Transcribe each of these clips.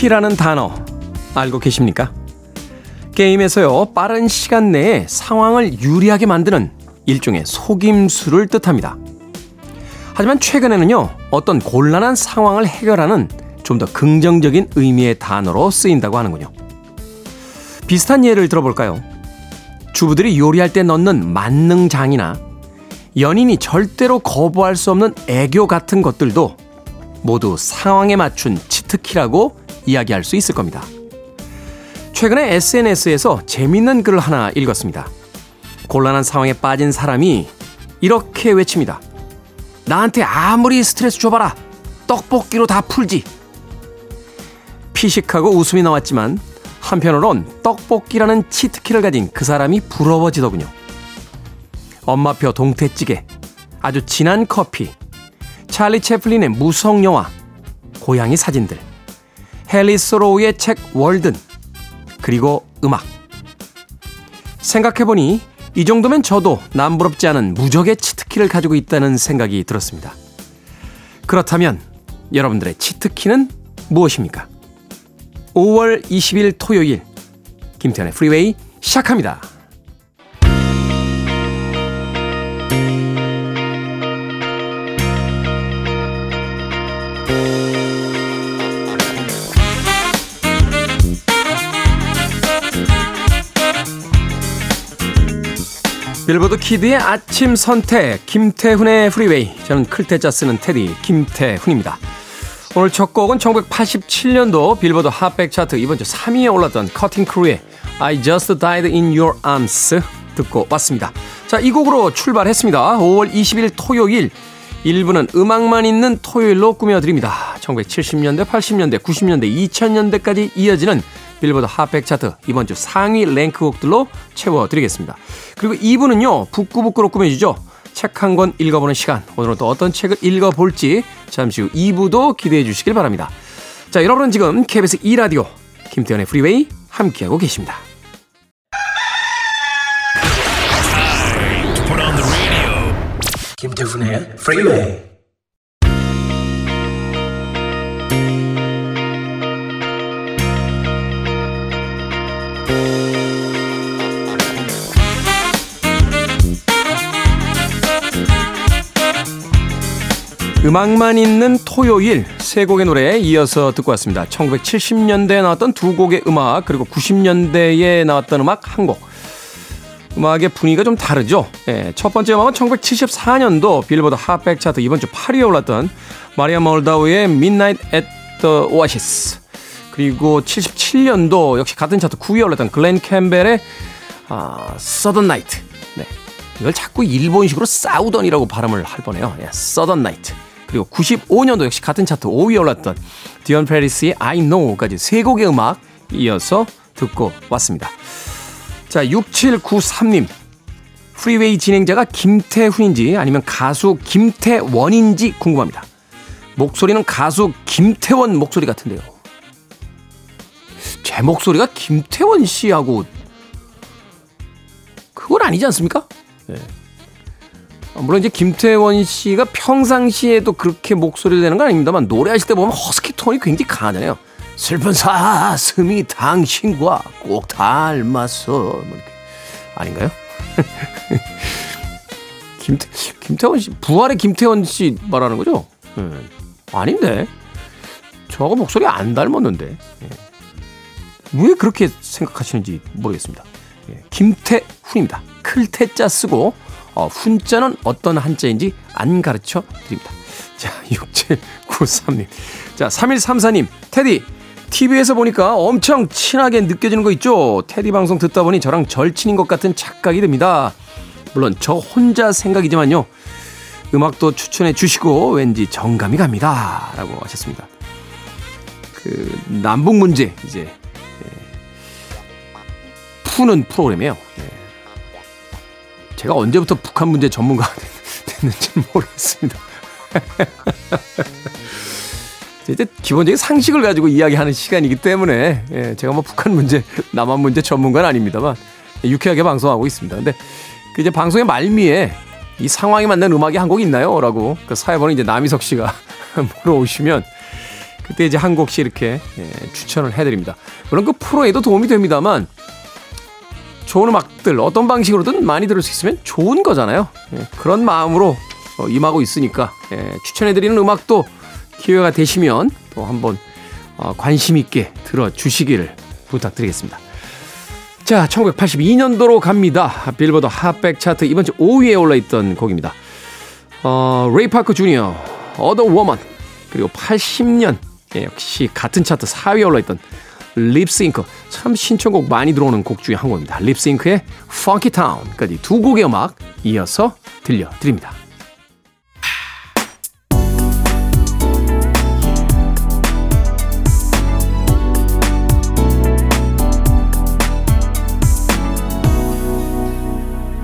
치트키라는 단어 알고 계십니까? 게임에서요, 빠른 시간 내에 상황을 유리하게 만드는 일종의 속임수를 뜻합니다. 하지만 최근에는요, 어떤 곤란한 상황을 해결하는 좀 더 긍정적인 의미의 단어로 쓰인다고 하는군요. 비슷한 예를 들어볼까요? 주부들이 요리할 때 넣는 만능장이나 연인이 절대로 거부할 수 없는 애교 같은 것들도 모두 상황에 맞춘 치트키라고 이야기할 수 있을 겁니다. 최근에 SNS에서 재밌는 글을 하나 읽었습니다. 곤란한 상황에 빠진 사람이 이렇게 외칩니다. 나한테 아무리 스트레스 줘봐라. 떡볶이로 다 풀지. 피식하고 웃음이 나왔지만 한편으론 떡볶이라는 치트키를 가진 그 사람이 부러워지더군요. 엄마표 동태찌개, 아주 진한 커피, 찰리 채플린의 무성 영화, 고양이 사진들, 헨리 소로우의 책 월든, 그리고 음악. 생각해보니 이 정도면 저도 남부럽지 않은 무적의 치트키를 가지고 있다는 생각이 들었습니다. 그렇다면 여러분들의 치트키는 무엇입니까? 5월 20일 토요일 김태훈의 프리웨이 시작합니다. 빌보드 키드의 아침 선택 김태훈의 프리웨이 저는 클 태 자 쓰는 테디 김태훈입니다. 오늘 첫 곡은 1987년도 빌보드 핫백 차트 이번 주 3위에 올랐던 커팅 크루의 I Just Died in Your Arms 듣고 왔습니다. 자, 이 곡으로 출발했습니다. 5월 20일 토요일 1부는 음악만 있는 토요일로 꾸며드립니다. 1970년대, 80년대, 90년대, 2000년대까지 이어지는 빌보드 핫백 차트 이번 주 상위 랭크곡들로 채워드리겠습니다. 그리고 2부는요, 북끄북끄로 꾸며주죠. 책 한 권 읽어보는 시간. 오늘은 또 어떤 책을 읽어볼지 잠시 후 2부도 기대해 주시길 바랍니다. 자, 여러분은 지금 KBS 2라디오 김태훈의 프리웨이 함께하고 계십니다. 김태훈의 프리웨이 음악만 있는 토요일 세 곡의 노래에 이어서 듣고 왔습니다. 1970년대에 나왔던 두 곡의 음악 그리고 90년대에 나왔던 음악 한 곡. 음악의 분위기가 좀 다르죠. 예, 첫 번째 음악은 1974년도 빌보드 핫백 차트 이번 주 8위에 올랐던 마리아 몰다우의 Midnight at the Oasis. 그리고 77년도 역시 같은 차트 9위에 올랐던 글렌 캠벨의 아, Southern Night. 네. 이걸 자꾸 일본식으로 사우던이라고 발음을 할 뻔해요. 예, Southern Night. 그리고 95년도 역시 같은 차트 5위에 올랐던 디언 페리스의 I Know까지 세 곡의 음악 이어서 듣고 왔습니다. 자, 6793님. 프리웨이 진행자가 김태훈인지 아니면 가수 김태원인지 궁금합니다. 목소리는 가수 김태원 목소리 같은데요. 제 목소리가 김태원 씨하고 그건 아니지 않습니까? 네. 물론 이제 김태원 씨가 평상시에도 그렇게 목소리를 내는 건 아닙니다만 노래하실 때 보면 허스키 톤이 굉장히 강하잖아요. 슬픈 사슴이 당신과 꼭 닮았어. 뭐 이렇게. 아닌가요? 김태, 김태원 씨, 부활의 김태원 씨 말하는 거죠? 네. 아닌데. 저거 목소리 안 닮았는데. 네. 왜 그렇게 생각하시는지 모르겠습니다. 예, 김태훈입니다. 클태자 쓰고 어, 훈자는 어떤 한자인지 안 가르쳐 드립니다. 자, 6793님. 자, 3134님. 테디. TV에서 보니까 엄청 친하게 느껴지는 거 있죠? 테디 방송 듣다 보니 저랑 절친인 것 같은 착각이 듭니다. 물론 저 혼자 생각이지만요. 음악도 추천해 주시고 왠지 정감이 갑니다. 라고 하셨습니다. 그, 남북 문제, 이제, 예, 푸는 프로그램이에요. 예. 제가 언제부터 북한 문제 전문가가 됐는지 모르겠습니다. 이제 기본적인 상식을 가지고 이야기하는 시간이기 때문에 예, 제가 뭐 북한 문제, 남한 문제 전문가는 아닙니다만 유쾌하게 방송하고 있습니다. 근데 그 이제 방송의 말미에 이 상황에 맞는 음악이 한 곡 있나요? 라고 그 사회번호 이제 남희석 씨가 물어오시면 그때 이제 한 곡씩 이렇게 예, 추천을 해드립니다. 물론 그 프로에도 도움이 됩니다만 좋은 음악들 어떤 방식으로든 많이 들을 수 있으면 좋은 거잖아요. 예, 그런 마음으로 어, 임하고 있으니까 예, 추천해드리는 음악도 기회가 되시면 또 한번 어, 관심 있게 들어주시기를 부탁드리겠습니다. 자, 1982년도로 갑니다. 빌보드 핫백 차트 이번 주 5위에 올라있던 곡입니다. 어, 레이 파커 주니어, Other Woman, 그리고 80년, 예, 역시 같은 차트 4위에 올라있던 립싱크. 참 신청곡 많이 들어오는 곡 중에 한 곡입니다. 립싱크의 Funky Town까지 두 곡의 음악 이어서 들려드립니다.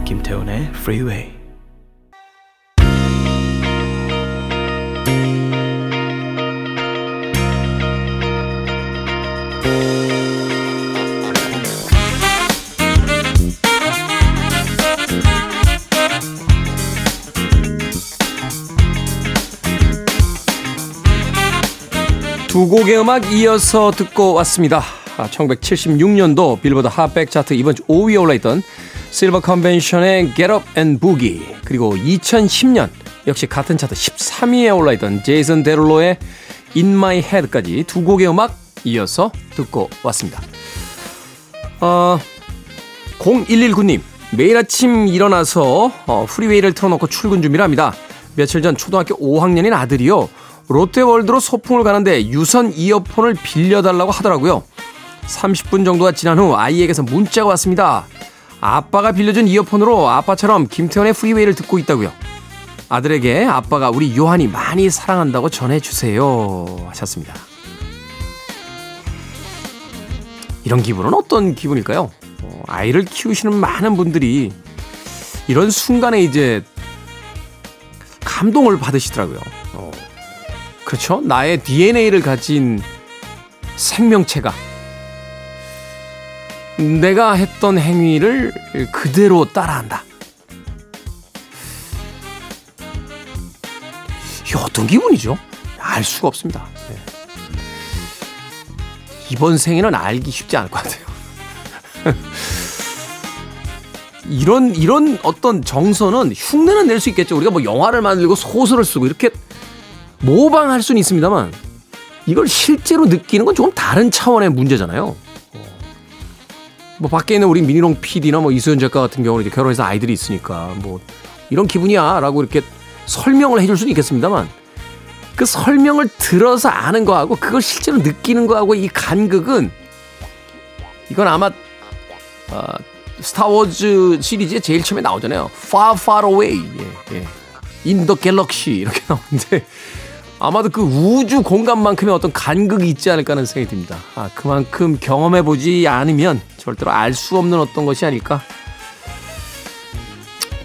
김태훈의 Freeway. 곡의 음악 이어서 듣고 왔습니다. 1976년도 아, 빌보드 핫백 차트 이번 주 5위에 올라있던 실버 컨벤션의 Get Up and Boogie 그리고 2010년 역시 같은 차트 13위에 올라있던 제이슨 데룰로의 In My Head까지 두 곡의 음악 이어서 듣고 왔습니다. 어, 0119님 매일 아침 일어나서 어, 프리웨이를 틀어놓고 출근 준비를 합니다. 며칠 전 초등학교 5학년인 아들이요. 롯데월드로 소풍을 가는데 유선 이어폰을 빌려달라고 하더라고요. 30분 정도가 지난 후 아이에게서 문자가 왔습니다. 아빠가 빌려준 이어폰으로 아빠처럼 김태훈의 프리웨이를 듣고 있다고요. 아들에게 아빠가 우리 요한이 많이 사랑한다고 전해주세요. 하셨습니다. 이런 기분은 어떤 기분일까요? 어, 아이를 키우시는 많은 분들이 이런 순간에 이제 감동을 받으시더라고요. 어, 그렇죠? 나의 DNA를 가진 생명체가 내가 했던 행위를 그대로 따라한다. 이게 어떤 기분이죠? 알 수가 없습니다. 네. 이번 생에는 알기 쉽지 않을 것 같아요. 이런 이런 어떤 정서는 흉내는 낼 수 있겠죠. 우리가 뭐 영화를 만들고 소설을 쓰고 이렇게 모방할 수는 있습니다만 이걸 실제로 느끼는 건 조금 다른 차원의 문제잖아요. 뭐 밖에 있는 우리 미니롱 PD나 뭐 이수연 작가 같은 경우는 이제 결혼해서 아이들이 있으니까 뭐 이런 기분이야라고 이렇게 설명을 해줄 수는 있겠습니다만 그 설명을 들어서 아는 거하고 그걸 실제로 느끼는 거하고 이 간극은 이건 아마 어, 스타워즈 시리즈에 제일 처음에 나오잖아요. Far Far Away, 예, 예. In the Galaxy 이렇게 나오는데 아마도 그 우주 공간만큼의 어떤 간극이 있지 않을까 하는 생각이 듭니다. 아, 그만큼 경험해보지 않으면 절대로 알 수 없는 어떤 것이 아닐까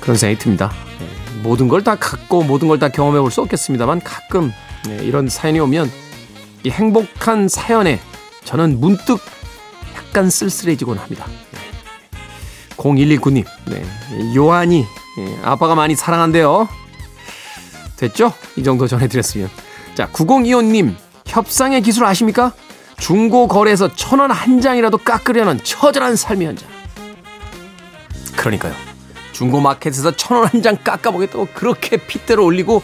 그런 생각이 듭니다. 네, 모든 걸 다 갖고 모든 걸 다 경험해 볼 수 없겠습니다만 가끔 네, 이런 사연이 오면 이 행복한 사연에 저는 문득 약간 쓸쓸해지곤 합니다. 네. 0119님, 네, 요한이 네, 아빠가 많이 사랑한대요. 됐죠? 이 정도 전해드렸으면. 자, 9025님, 협상의 기술 아십니까? 중고 거래에서 천 원 한 장이라도 깎으려는 처절한 삶의 현장. 그러니까요. 중고 마켓에서 천 원 한 장 깎아보겠다고 그렇게 핏대로 올리고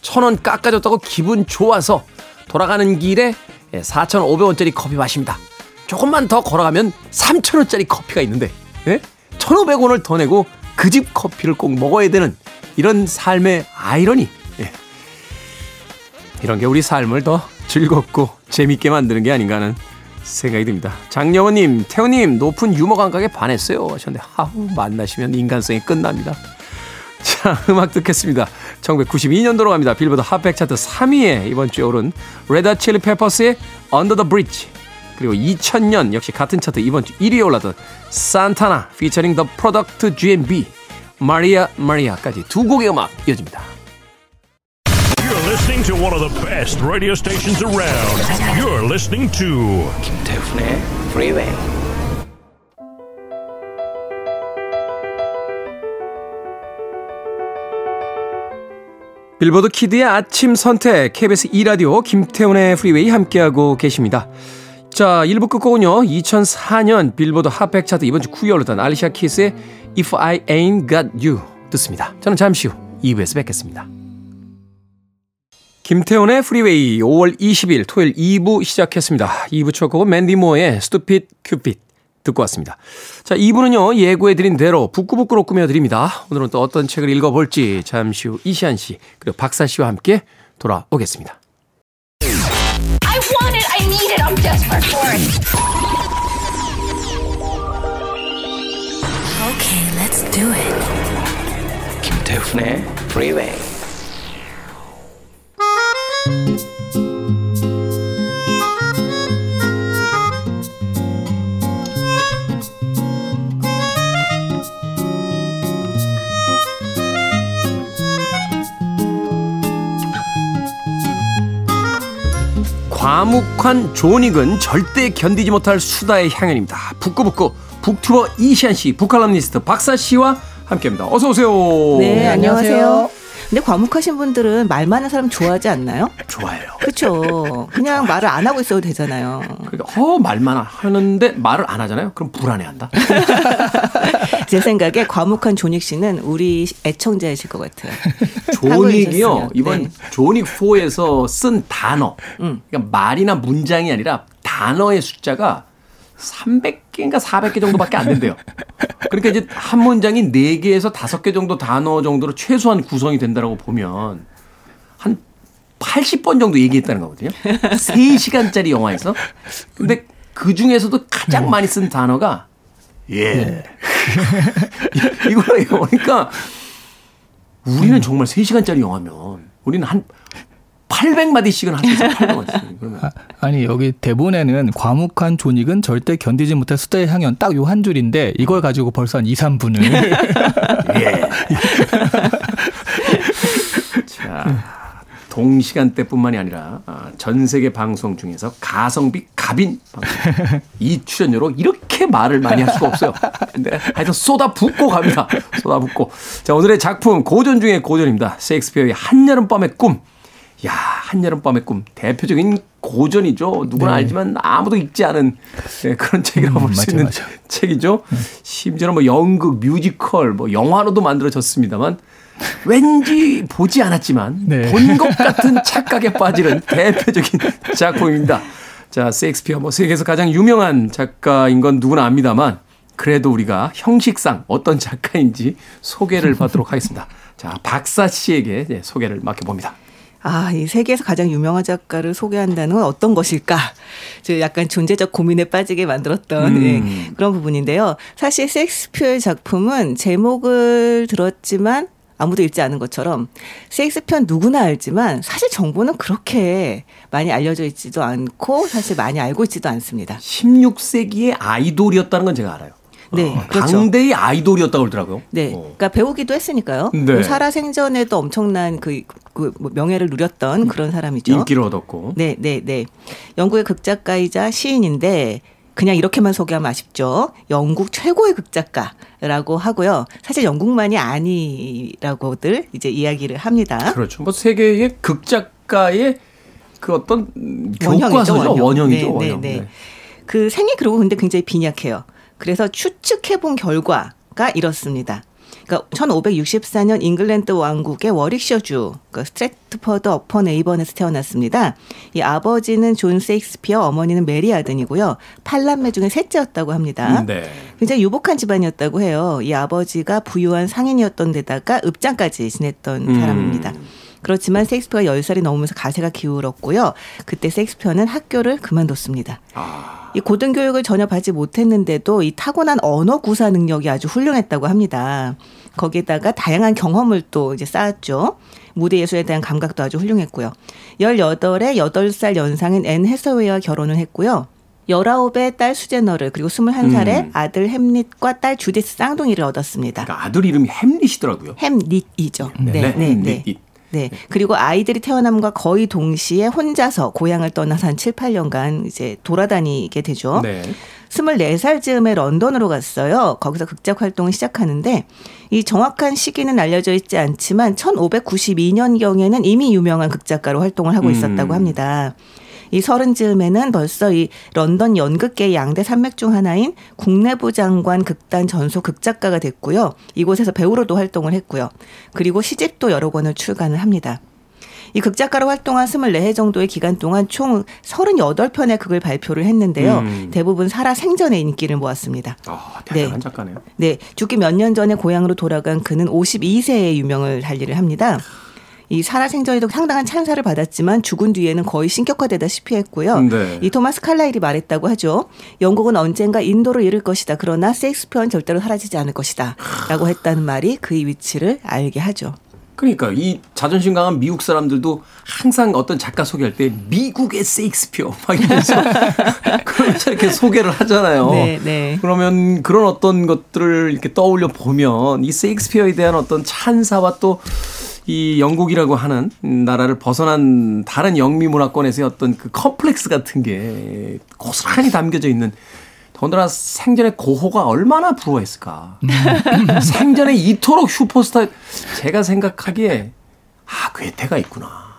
천 원 깎아줬다고 기분 좋아서 돌아가는 길에 4,500원짜리 커피 마십니다. 조금만 더 걸어가면 3,000원짜리 커피가 있는데, 예? 1,500원을 더 내고 그 집 커피를 꼭 먹어야 되는 이런 삶의 아이러니. 이런 게 우리 삶을 더 즐겁고 재밌게 만드는 게 아닌가 하는 생각이 듭니다. 장영호님, 태호님, 높은 유머 감각에 반했어요. 하셨는데, 하우, 만나시면 인간성이 끝납니다. 자, 음악 듣겠습니다. 1992년도로 갑니다. 빌보드 핫백 차트 3위에 이번 주에 오른 레드 칠리 페퍼스의 Under the Bridge. 그리고 2000년 역시 같은 차트 이번 주 1위에 올랐던 산타나 피처링 더 프로덕트 GMB Maria Maria까지 두 곡의 음악 이어집니다. Listening to one of the best radio stations around. You're listening to 김태훈의 Freeway. 빌보드 키드의 아침 선택 KBS 2 라디오 김태훈의 프리웨이 함께하고 계십니다. 자, 1부 끝곡은요. 2004년 빌보드 핫백 차트 이번 주 9위 올랐던 알리샤 키스의 If I Ain't Got You 듣습니다. 저는 잠시 후 2부에서 뵙겠습니다. 김태훈의 프리웨이 5월 20일 토요일 2부 시작했습니다. 2부 첫 곡은 맨디 모어의 Stupid Cupid 듣고 왔습니다. 자, 2부는요, 예고해드린 대로 북끄북끄로 꾸며드립니다. 오늘은 또 어떤 책을 읽어볼지 잠시 후 이시한 씨, 그리고 박사 씨와 함께 돌아오겠습니다. I want it, I need it, I'm desperate for it. Okay, let's do it. 김태훈의 Freeway. 과묵한 존익은 절대 견디지 못할 수다의 향연입니다. 북구북구 북튜버 이시안 씨, 북칼럼니스트 박사 씨와 함께합니다. 어서 오세요. 네, 안녕하세요. 근데 과묵하신 분들은 말 많은 사람 좋아하지 않나요? 좋아요. 그렇죠. 그냥 말을 안 하고 있어도 되잖아요. 그러니까 어 말만 하는데 말을 안 하잖아요. 그럼 불안해한다. 제 생각에 과묵한 존익 씨는 우리 애청자이실 것 같아요. 존익이요. 이번 네. 존익 4에서 쓴 단어. 음. 그러니까 말이나 문장이 아니라 단어의 숫자가 300개인가 400개 정도밖에 안 된대요. 그러니까 이제 한 문장이 4개에서 5개 정도 단어 정도로 최소한 구성이 된다고 보면 한 80번 정도 얘기했다는 거거든요. 3시간짜리 영화에서. 근데 그 중에서도 가장 많이 쓴 단어가 예. 네. 이거예요. 그러니까 우리는 정말 3시간짜리 영화면 우리는 한 800마디씩은 할수 있어요. 800마디씩. 그러면. 아, 니 여기 대본에는 과묵한 존익은 절대 견디지 못할 수다의 향연 딱 요 한 줄인데 이걸 가지고 벌써 한 2, 3분을. 예. 자. 동시간대뿐만이 아니라 아, 전 세계 방송 중에서 가성비 갑인 방송 이 출연료로 이렇게 말을 많이 할 수가 없어요. 근데 하여튼 쏟아 붓고 갑니다. 쏟아 붓고 자 오늘의 작품 고전 중의 고전입니다. 셰익스피어의 한여름밤의 꿈 야, 한여름밤의 꿈. 대표적인 고전이죠. 누구나 네. 알지만 아무도 읽지 않은 네, 그런 책이라고 음, 볼수 있는 맞아. 책이죠. 네. 심지어는 뭐 연극, 뮤지컬, 뭐 영화로도 만들어졌습니다만 왠지 보지 않았지만 네. 본것 같은 착각에 빠지는 대표적인 작품입니다. 자, 세익스피어 뭐 세계에서 가장 유명한 작가인 건 누구나 압니다만 그래도 우리가 형식상 어떤 작가인지 소개를 받도록 하겠습니다. 자, 박사 씨에게 소개를 맡겨봅니다. 아, 이 세계에서 가장 유명한 작가를 소개한다는 건 어떤 것일까? 저 약간 존재적 고민에 빠지게 만들었던 음. 네, 그런 부분인데요. 사실 셰익스피어의 작품은 제목을 들었지만 아무도 읽지 않은 것처럼 셰익스피어 누구나 알지만 사실 정보는 그렇게 많이 알려져 있지도 않고 사실 많이 알고 있지도 않습니다. 16세기의 아이돌이었다는 건 제가 알아요. 네, 어, 그렇죠. 당대의 아이돌이었다고 그러더라고요. 네, 어. 그러니까 배우기도 했으니까요. 네. 살아생전에도 엄청난 그, 그뭐 명예를 누렸던 그런 사람이죠. 인기를 얻었고. 네, 네, 네. 영국의 극작가이자 시인인데 그냥 이렇게만 소개하면 아쉽죠. 영국 최고의 극작가라고 하고요. 사실 영국만이 아니라고들 이제 이야기를 합니다. 그렇죠. 뭐 세계의 극작가의 그 어떤 교과서죠. 원형. 원형이죠. 네, 원형. 네, 네. 네. 그 생이 그리고 근데 굉장히 빈약해요. 그래서 추측해 본 결과가 이렇습니다. 그러니까 1564년 잉글랜드 왕국의 워릭셔주 그 스트랫퍼드 어폰 에이번에서 태어났습니다. 이 아버지는 존 셰익스피어, 어머니는 메리 아든이고요. 팔남매 중에 셋째였다고 합니다. 음, 네. 굉장히 유복한 집안이었다고 해요. 이 아버지가 부유한 상인이었던 데다가 읍장까지 지냈던 음. 사람입니다. 그렇지만 셰익스피어가 10살이 넘으면서 가세가 기울었고요. 그때 셰익스피어는 학교를 그만뒀습니다. 아. 이 고등교육을 전혀 받지 못했는데도 이 타고난 언어 구사 능력이 아주 훌륭했다고 합니다. 거기에다가 다양한 경험을 또 이제 쌓았죠. 무대 예술에 대한 감각도 아주 훌륭했고요. 18에 8살 연상인 앤 해서웨이와 결혼을 했고요. 19의 딸 수제너를 그리고 21살에 음. 아들 햄릿과 딸 주디스 쌍둥이를 얻었습니다. 그러니까 아들 이름이 햄릿이더라고요. 햄릿이죠. 네, 네, 네. 네. 네. 네. 그리고 아이들이 태어남과 거의 동시에 혼자서 고향을 떠나서 한 7, 8년간 이제 돌아다니게 되죠. 네. 24살 즈음에 런던으로 갔어요. 거기서 극작 활동을 시작하는데 이 정확한 시기는 알려져 있지 않지만 1592년경에는 이미 유명한 극작가로 활동을 하고 있었다고 음. 합니다. 이 서른 즈음에는 벌써 이 런던 연극계 양대 산맥 중 하나인 국내부 장관 극단 전소 극작가가 됐고요. 이곳에서 배우로도 활동을 했고요. 그리고 시집도 여러 권을 출간을 합니다. 이 극작가로 활동한 24해 정도의 기간 동안 총 38편의 극을 발표를 했는데요. 음. 대부분 살아 생전에 인기를 모았습니다. 아, 대단한 작가네요. 네, 죽기 몇 년 전에 고향으로 돌아간 그는 52세에 유명을 달리를 합니다. 이 살아생전에도 상당한 찬사를 받았지만 죽은 뒤에는 거의 신격화되다시피 했고요. 네. 이 토마스 칼라일이 말했다고 하죠. 영국은 언젠가 인도를 잃을 것이다. 그러나 셰익스피어는 절대로 사라지지 않을 것이다. 라고 했다는 말이 그의 위치를 알게 하죠. 그러니까 이 자존심 강한 미국 사람들도 항상 어떤 작가 소개할 때 미국의 세익스피어 막 이러면서 그러면서 이렇게 소개를 하잖아요. 네, 네. 그러면 그런 어떤 것들을 이렇게 떠올려 보면 이 세익스피어에 대한 어떤 찬사와 또 이 영국이라고 하는 나라를 벗어난 다른 영미 문화권에서의 어떤 그 컴플렉스 같은 게 고스란히 담겨져 있는 더군다나 생전에 고호가 얼마나 부러워했을까. 생전에 이토록 슈퍼스타 제가 생각하기에 아 괴테가 있구나.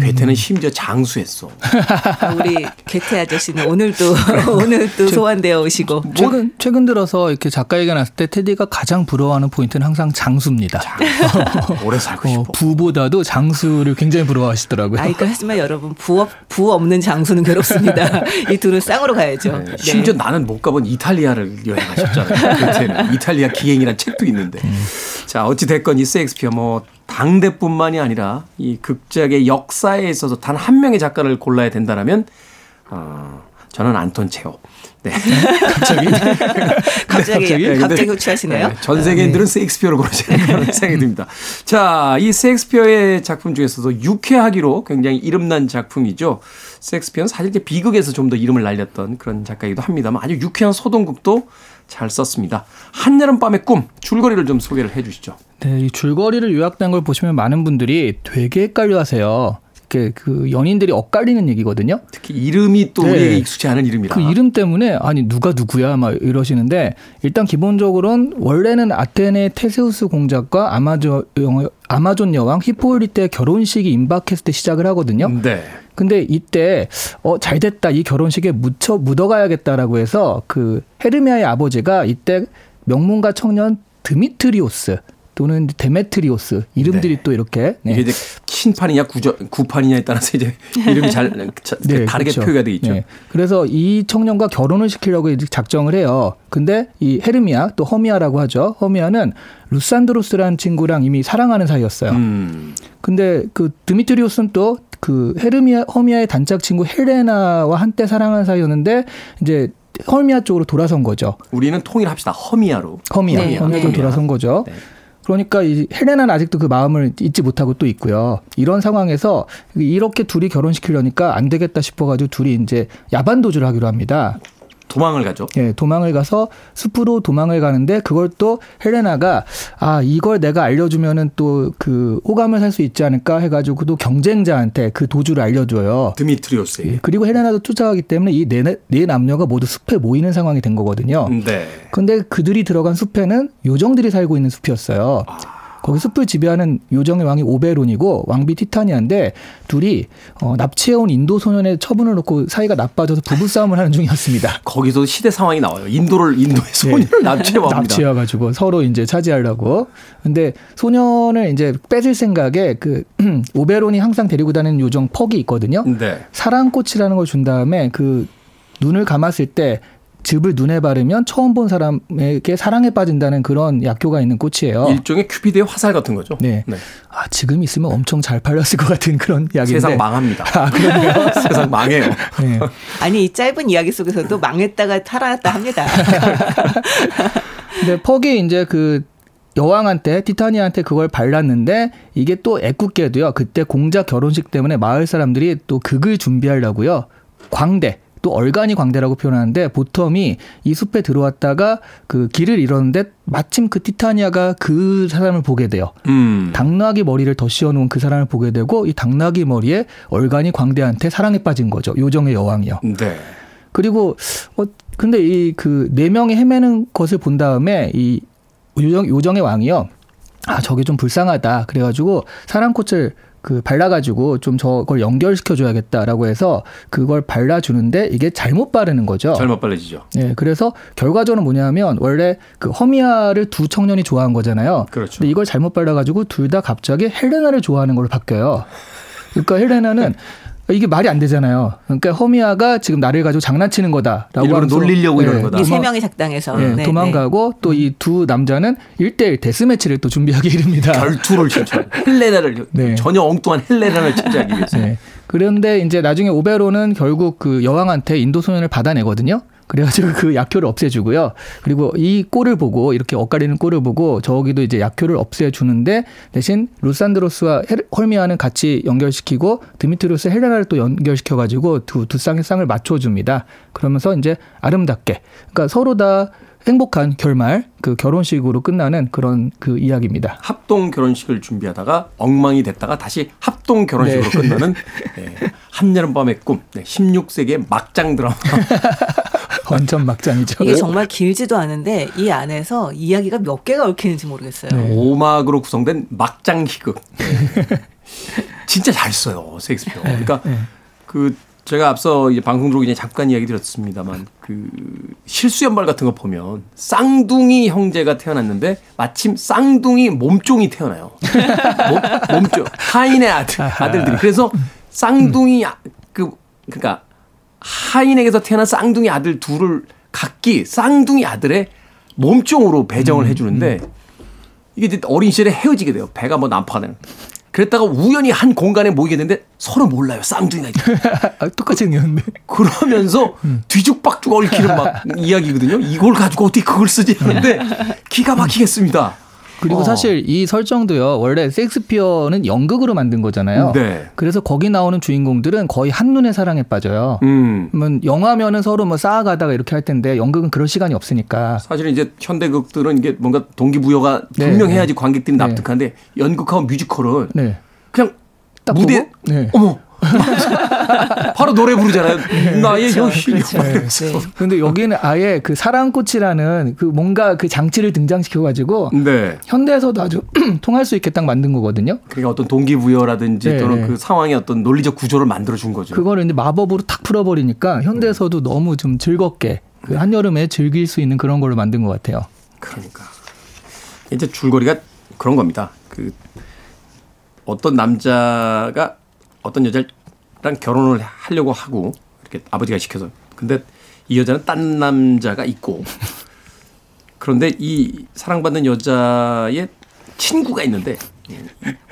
괴테는 심지어 장수했어. 아, 우리 개태 아저씨는 오늘도 오늘도 소환되어 오시고 최근 최근 들어서 이렇게 작가 얘기가 났을 때 테디가 가장 부러워하는 포인트는 항상 장수입니다. 오래 살고 어, 싶어. 부보다도 장수를 굉장히 부러워하시더라고요. 아이까 하지만 여러분 부, 없, 부 없는 장수는 괴롭습니다. 이 둘은 쌍으로 가야죠. 네. 네. 심지어 나는 못 가본 이탈리아를 여행하셨잖아요. 괴테는 이탈리아 기행이라는 책도 있는데. 자 어찌 됐건 이 셰익스피어 뭐 당대뿐만이 아니라 이 극작의 역사에 있어서 단 한 명의 작가를 골라야 된다라면 어, 저는 안톤 체호. 네. 갑자기 갑자기 네, 근데- 갑자기 호출하시네요. 네, 전 세계인들은 셰익스피어를 고르지 않을까 생각이 듭니다. 자, 이 셰익스피어의 작품 중에서도 유쾌하기로 굉장히 이름난 작품이죠. 셰익스피어는 사실 이제 비극에서 좀 더 이름을 날렸던 그런 작가이기도 합니다만 아주 유쾌한 소동극도 잘 썼습니다. 한여름 밤의 꿈 줄거리를 좀 소개를 해 주시죠. 네, 이 줄거리를 요약된 걸 보시면 많은 분들이 되게 헷갈려하세요. 이렇게 그 연인들이 엇갈리는 얘기거든요. 특히 이름이 또 네. 우리에게 익숙치 않은 이름이라. 그 이름 때문에 아니 누가 누구야 막 이러시는데 일단 기본적으로는 원래는 아테네 테세우스 공작과 아마존 여- 아마존 여왕 히포리테의 결혼식이 임박했을 때 시작을 하거든요. 네. 근데 이때 어 잘됐다 이 결혼식에 묻혀 묻어가야겠다라고 해서 그 헤르미아의 아버지가 이때 명문가 청년 드미트리오스 또는 데메트리오스 이름들이 네. 또 이렇게 네. 이게 이제 신판이냐 구저, 구판이냐에 따라서 이제 이름이 잘 자- 다르게 그렇죠. 표기가 돼 있죠. 네. 그래서 이 청년과 결혼을 시키려고 작정을 해요. 근데 이 헤르미아 또 허미아라고 하죠. 허미아는 루산드로스라는 친구랑 이미 사랑하는 사이였어요. 음. 근데 그 드미트리오스는 또그 헤르미아 허미아의 단짝 친구 헬레나와 한때 사랑하는 사이였는데 이제 허미아 쪽으로 돌아선 거죠. 우리는 통일합시다. 허미아로. 허미아, 네, 허미아 네. 쪽 돌아선 거죠. 네. 그러니까 이 헬레나는 아직도 그 마음을 잊지 못하고 또 있고요. 이런 상황에서 이렇게 둘이 결혼시키려니까 안 되겠다 싶어가지고 둘이 이제 야반 도주를 하기로 합니다. 도망을 가죠. 예, 도망을 가서 숲으로 도망을 가는데 그걸 또 헬레나가 아 이걸 내가 알려주면은 또 그 호감을 살 수 있지 않을까 해가지고 또 경쟁자한테 그 도주를 알려줘요. 드미트리오스에게. 예, 그리고 헬레나도 쫓아가기 때문에 이네 네 남녀가 모두 숲에 모이는 상황이 된 거거든요. 네. 근데 그들이 들어간 숲에는 요정들이 살고 있는 숲이었어요. 거기 숲을 지배하는 요정의 왕이 오베론이고 왕비 티타니아인데 둘이 어, 납치해온 인도 소년의 처분을 놓고 사이가 나빠져서 부부싸움을 하는 중이었습니다. 거기서 시대 상황이 나와요. 인도를 인도의 소녀를 납치해 옵니다. 납치해가지고 서로 이제 차지하려고. 근데 소년을 이제 뺏을 생각에 그 오베론이 항상 데리고 다니는 요정 퍽이 있거든요. 네. 사랑꽃이라는 걸 준 다음에 그 눈을 감았을 때 즙을 눈에 바르면 처음 본 사람에게 사랑에 빠진다는 그런 약효가 있는 꽃이에요. 일종의 큐피드의 화살 같은 거죠. 네. 아, 지금 있으면 엄청 잘 팔렸을 것 같은 그런 약인데. 세상 망합니다. 아, 그런가요? 세상 망해요. 네. 아니 이 짧은 이야기 속에서도 망했다가 살아났다 합니다. 근데 퍽이 이제 그 여왕한테 티타니아한테 그걸 발랐는데 이게 또 애꿎게도요. 그때 공작 결혼식 때문에 마을 사람들이 또 극을 준비하려고요. 광대 또 얼간이 광대라고 표현하는데 보텀이 이 숲에 들어왔다가 그 길을 잃었는데 마침 그 티타니아가 그 사람을 보게 돼요. 음. 당나귀 머리를 더 씌워놓은 그 사람을 보게 되고 이 당나귀 머리에 얼간이 광대한테 사랑에 빠진 거죠. 요정의 여왕이요. 네. 그리고 어 근데 이 그 네 명이 헤매는 것을 본 다음에 이 요정 요정의 왕이요. 아 저게 좀 불쌍하다. 그래가지고 사랑꽃을 그 발라가지고 좀 저걸 연결시켜 줘야겠다라고 해서 그걸 발라주는데 이게 잘못 바르는 거죠. 잘못 빨라지죠. 예, 그래서 결과적으로 뭐냐면 원래 그 허미아를 두 청년이 좋아한 거잖아요. 그렇죠. 근데 이걸 잘못 발라가지고 둘 다 갑자기 헬레나를 좋아하는 걸로 바뀌어요. 그러니까 헬레나는 이게 말이 안 되잖아요. 그러니까 허미아가 지금 나를 가지고 장난치는 거다라고 일부러 놀리려고 이러는 거다. 이세 도망- 명이 작당해서 예, 네, 도망가고 또 이 두 남자는 1대1 데스매치를 또 준비하게 이릅니다. 결투를 신청. 헬레나를 네. 전혀 엉뚱한 헬레나를 차지하기 위해서. 네. 그런데 이제 나중에 오베로는 결국 그 여왕한테 인도 소년을 받아내거든요. 그래가지고 그 약효를 없애주고요. 그리고 이 꼴을 보고 이렇게 엇가리는 꼴을 보고 저기도 이제 약효를 없애주는데 대신 루산드로스와 헐미아는 같이 연결시키고 드미트리우스 헬레나를 또 연결시켜가지고 두, 두 쌍의 쌍을 맞춰줍니다. 그러면서 이제 아름답게 그러니까 서로 다 행복한 결말 그 결혼식으로 끝나는 그런 그 이야기입니다. 합동 결혼식을 준비하다가 엉망이 됐다가 다시 합동 결혼식으로 네. 끝나는 네. 한여름밤의 꿈. 네. 16세기의 막장 드라마. 완전 막장이죠. 이게 정말 길지도 않은데 이 안에서 이야기가 몇 개가 얽히는지 모르겠어요. 네. 오막으로 구성된 막장 희극. 네. 진짜 잘 써요, 셰익스피어. 그러니까 그 제가 앞서 이제 방송 들어오기 전에 잠깐 이야기 드렸습니다만 그 실수 연말 같은 거 보면 쌍둥이 형제가 태어났는데 마침 쌍둥이 몸종이 태어나요. 몸, 몸종 하인의 아들 아들들이 그래서 쌍둥이 아- 그 그러니까 하인에게서 태어난 쌍둥이 아들 둘을 각기 쌍둥이 아들의 몸종으로 배정을 해주는데 이게 이제 어린 시절에 헤어지게 돼요. 배가 뭐 난파가 되는. 그랬다가 우연히 한 공간에 모이게 되는데 서로 몰라요. 쌍둥이가 있다. 아, 똑같이 생겼는데. 그러면서 뒤죽박죽 얽히는 막 이야기거든요. 이걸 가지고 어떻게 그걸 쓰지 하는데 기가 막히겠습니다. 그리고 어. 사실 이 설정도요. 원래 셰익스피어는 연극으로 만든 거잖아요. 네. 그래서 거기 나오는 주인공들은 거의 한눈에 사랑에 빠져요. 음. 그러면 영화면은 서로 뭐 쌓아가다가 이렇게 할 텐데 연극은 그럴 시간이 없으니까. 사실은 이제 현대극들은 이게 뭔가 동기부여가 네, 분명해야지 네. 관객들이 네. 납득하는데 연극하고 뮤지컬은 네. 그냥 딱 무대 보고? 네. 어머 바로 노래 부르잖아요. 나의 그렇죠, 여신 그렇죠. 막 네. 근데 여기는 아예 그 사랑꽃이라는 그 뭔가 그 장치를 등장시켜가지고 네. 현대에서도 아주 통할 수 있게 딱 만든 거거든요. 그러니까 어떤 동기부여라든지 네, 또는 네. 그 상황의 어떤 논리적 구조를 만들어 준 거죠. 그거를 이제 마법으로 탁 풀어버리니까 현대에서도 너무 좀 즐겁게 그 한여름에 즐길 수 있는 그런 걸로 만든 것 같아요. 그러니까 이제 줄거리가 그런 겁니다. 그 어떤 남자가 어떤 여자랑 결혼을 하려고 하고 이렇게 아버지가 시켜서 근데 이 여자는 딴 남자가 있고 그런데 이 사랑받는 여자의 친구가 있는데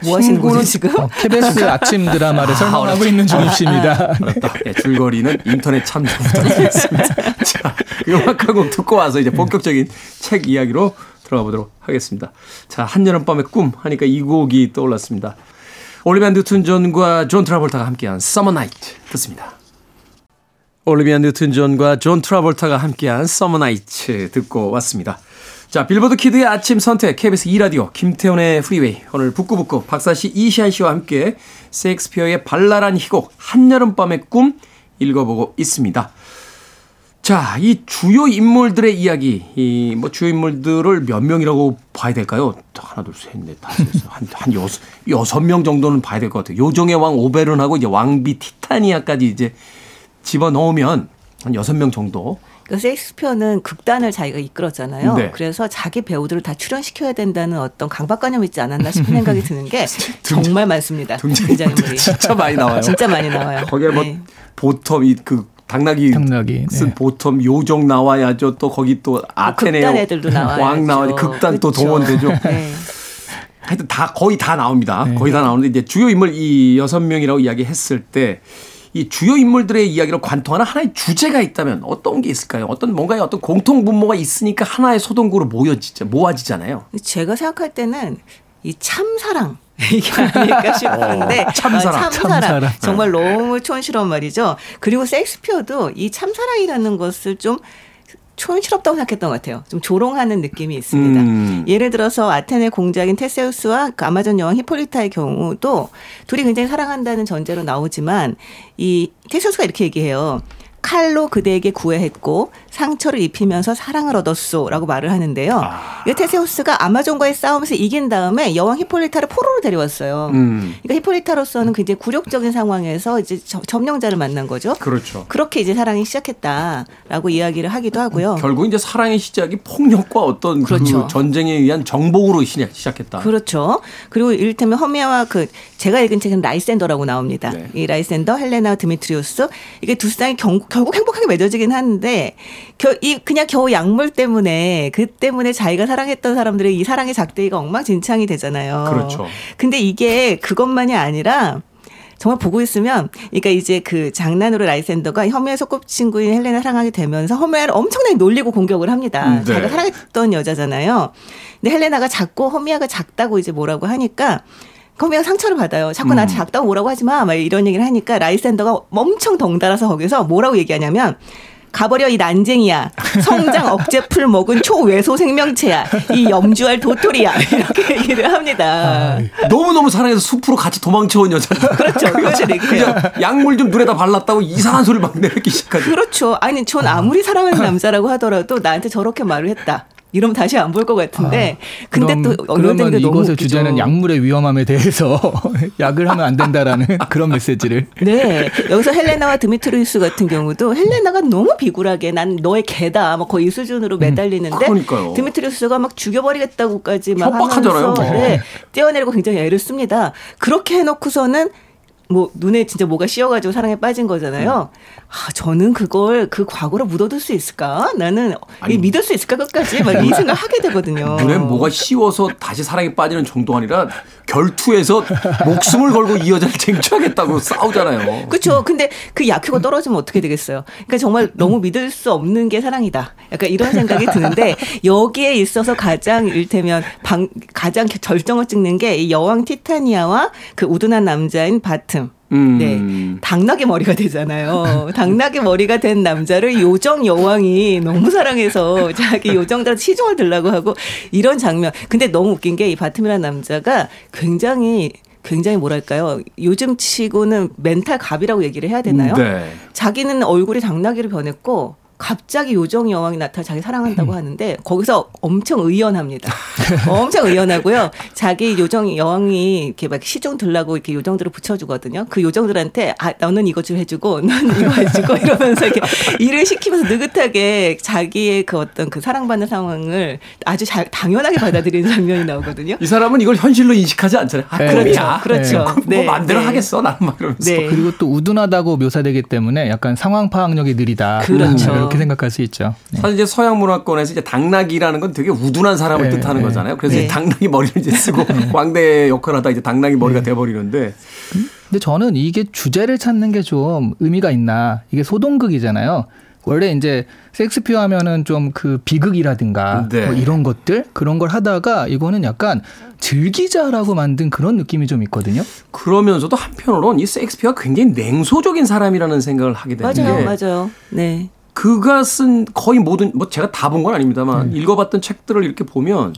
뭐 하시는 친구는 거죠 지금? 어, KBS 아침 드라마를 설명하고 있는 중입니다. 알았다. 예, 줄거리는 인터넷 참조 부탁드리겠습니다. 자, 음악 한곡 듣고 와서 이제 본격적인 책 이야기로 들어가 보도록 하겠습니다. 자, 한여름밤의 꿈 하니까 이 곡이 떠올랐습니다. 올리비아 뉴튼 존과 존 트라볼타가 함께한 Summer Night 듣습니다. 올리비아 뉴튼 존과 존 트라볼타가 함께한 Summer Night 듣고 왔습니다. 자, 빌보드 키드의 아침 선택 KBS 2라디오 김태훈의 프리웨이 오늘 북끄북끄 박사 씨 이시한 씨와 함께 셰익스피어의 발랄한 희곡 한여름밤의 꿈 읽어보고 있습니다. 자, 이 주요 인물들의 이야기, 이 뭐 주요 인물들을 몇 명이라고 봐야 될까요? 하나, 둘, 셋, 넷, 다섯, 여섯, 한, 한 여섯, 여섯 명 정도는 봐야 될 것 같아요. 요정의 왕 오베론하고 이제 왕비 티타니아까지 이제 집어 넣으면 한 여섯 명 정도. 그 셰익스피어는 극단을 자기가 이끌었잖아요. 네. 그래서 자기 배우들을 다 출연시켜야 된다는 어떤 강박관념이 있지 않았나 싶은 생각이 드는 게 정말 많습니다. 등장인물이 진짜 많이 나와요. 진짜 많이 나와요. 거기에 뭐 네. 보텀 이그 당나귀, 당나귀, 쓴 네. 보텀 요정 나와야죠. 또 거기 또 아테네 극단 애들도. 왕 나와야죠. 극단 또. 동원되죠. 네. 하여튼 다 거의 다 나옵니다. 네. 거의 다 나오는데 이제 주요 인물 이 여섯 명이라고 이야기했을 때 이 주요 인물들의 이야기를 관통하는 하나의 주제가 있다면 어떤 게 있을까요? 어떤 뭔가의 어떤 공통 분모가 있으니까 하나의 소동구로 모여지죠. 모아지잖아요. 제가 생각할 때는 이 참사랑 이게 아닐까 싶은데 어, 참사랑. 어, 참사랑. 참사랑. 정말 너무 촌스러운 말이죠. 그리고 섹스피어도 이 참사랑이라는 것을 좀 촌스럽다고 생각했던 것 같아요. 좀 조롱하는 느낌이 있습니다. 음. 예를 들어서 아테네 공작인 테세우스와 그 아마존 여왕 히폴리타의 경우도 둘이 굉장히 사랑한다는 전제로 나오지만 이 테세우스가 이렇게 얘기해요. 칼로 그대에게 구애했고 상처를 입히면서 사랑을 얻었소라고 말을 하는데요. 아. 이 테세우스가 아마존과의 싸움에서 이긴 다음에 여왕 히폴리타를 포로로 데려왔어요. 음. 그러니까 히폴리타로서는 굉장히 굴욕적인 상황에서 이제 저- 점령자를 만난 거죠. 그렇죠. 그렇게 이제 사랑이 시작했다라고 이야기를 하기도 하고요. 결국 이제 사랑의 시작이 폭력과 어떤 그 그렇죠. 전쟁에 의한 정복으로 시작- 시작했다. 그렇죠. 그리고 이를테면 허미아와 그 제가 읽은 책은 라이센더라고 나옵니다. 네. 이 라이센더, 헬레나, 드미트리우스 이게 두 쌍이 경, 결국 행복하게 맺어지긴 하는데 겨, 이 그냥 겨우 약물 때문에 그 때문에 자기가 사랑했던 사람들의 이 사랑의 작대기가 엉망진창이 되잖아요. 그렇죠. 근데 이게 그것만이 아니라 정말 보고 있으면, 그러니까 이제 그 장난으로 라이센더가 허미아의 소꿉친구인 헬레나 사랑하게 되면서 허미아를 엄청나게 놀리고 공격을 합니다. 음, 네. 자기가 사랑했던 여자잖아요. 근데 헬레나가 작고 허미아가 작다고 이제 뭐라고 하니까 허미아가 상처를 받아요. 자꾸 음. 나한테 작다고 뭐라고 하지 마. 막 이런 얘기를 하니까 라이센더가 엄청 덩달아서 거기서 뭐라고 얘기하냐면 가버려 이 난쟁이야. 성장 억제풀 먹은 초외소 생명체야. 이 염주알 도토리야. 이렇게 얘기를 합니다. 너무너무 사랑해서 숲으로 같이 도망쳐온 여자. 그렇죠. 그렇죠. 그냥 약물 좀 눈에다 발랐다고 이상한 소리를 막 내뱉기 시작하죠. 그렇죠. 아니, 전 아무리 사랑하는 남자라고 하더라도 나한테 저렇게 말을 했다. 이러면 다시 안 볼 것 같은데. 근데 그럼, 또 그러면 웃기죠. 주제는 약물의 위험함에 대해서 약을 하면 안 된다라는 그런 메시지를 네. 여기서 헬레나와 드미트리우스 같은 경우도 헬레나가 너무 비굴하게 난 너의 개다. 막 거의 이 수준으로 매달리는데 그러니까요. 드미트리우스가 막 죽여버리겠다고까지 막 협박하잖아요. 하면서 뭐. 네, 떼어내리고 굉장히 애를 씁니다. 그렇게 해놓고서는 뭐 눈에 진짜 뭐가 씌어가지고 사랑에 빠진 거잖아요. 아 저는 그걸 그 과거로 묻어둘 수 있을까? 나는 아니. 이 믿을 수 있을까 끝까지 막 이 생각 하게 되거든요. 눈에 뭐가 씌워서 다시 사랑에 빠지는 정도가 아니라 결투에서 목숨을 걸고 이 여자를 쟁취하겠다고 싸우잖아요. 그렇죠. 근데 그 약효가 떨어지면 어떻게 되겠어요? 그러니까 정말 너무 믿을 수 없는 게 사랑이다. 약간 이런 생각이 드는데 여기에 있어서 가장 일테면 방, 가장 절정을 찍는 게 이 여왕 티타니아와 그 우둔한 남자인 바틈. 음. 네. 당나귀 머리가 되잖아요. 당나귀 머리가 된 남자를 요정 여왕이 너무 사랑해서 자기 요정들한테 시종을 들라고 하고 이런 장면. 근데 너무 웃긴 게 이 바틈이라는 남자가 굉장히 굉장히 뭐랄까요. 요즘 치고는 멘탈 갑이라고 얘기를 해야 되나요? 네. 자기는 얼굴이 당나귀로 변했고 갑자기 요정 여왕이 나타나 자기 사랑한다고 하는데 거기서 엄청 의연합니다. 엄청 의연하고요. 자기 요정 여왕이 이렇게 막 시종 들라고 이렇게 요정들을 붙여주거든요. 그 요정들한테 아 너는 이거 좀 해주고 넌 이거 해주고 이러면서 이렇게 일을 시키면서 느긋하게 자기의 그 어떤 그 사랑받는 상황을 아주 잘 당연하게 받아들이는 장면이 나오거든요. 이 사람은 이걸 현실로 인식하지 않잖아요. 아, 네. 꿈이야. 그렇죠. 뭐 네, 마음대로 네. 하겠어. 나는 막 이러면서. 네. 그리고 또 우둔하다고 묘사되기 때문에 약간 상황 파악력이 느리다 그렇죠. 이렇게 생각할 수 있죠. 네. 사실 이제 서양 문화권에서 이제 당나귀라는 건 되게 우둔한 사람을 네, 뜻하는 네. 거잖아요. 그래서 네. 이제 당나귀 머리를 이제 쓰고 광대 역할하다 이제 당나귀 머리가 돼버리는데 근데 저는 이게 주제를 찾는 게 좀 의미가 있나. 이게 소동극이잖아요. 원래 이제 섹스피어 하면은 좀 그 비극이라든가 네. 뭐 이런 것들 그런 걸 하다가 이거는 약간 즐기자라고 만든 그런 느낌이 좀 있거든요. 그러면서도 한편으로는 이 섹스피어가 굉장히 냉소적인 사람이라는 생각을 하게 되는 게 맞아요, 맞아요. 네. 그가 쓴 거의 모든 뭐 제가 다 본 건 아닙니다만 네. 읽어봤던 책들을 이렇게 보면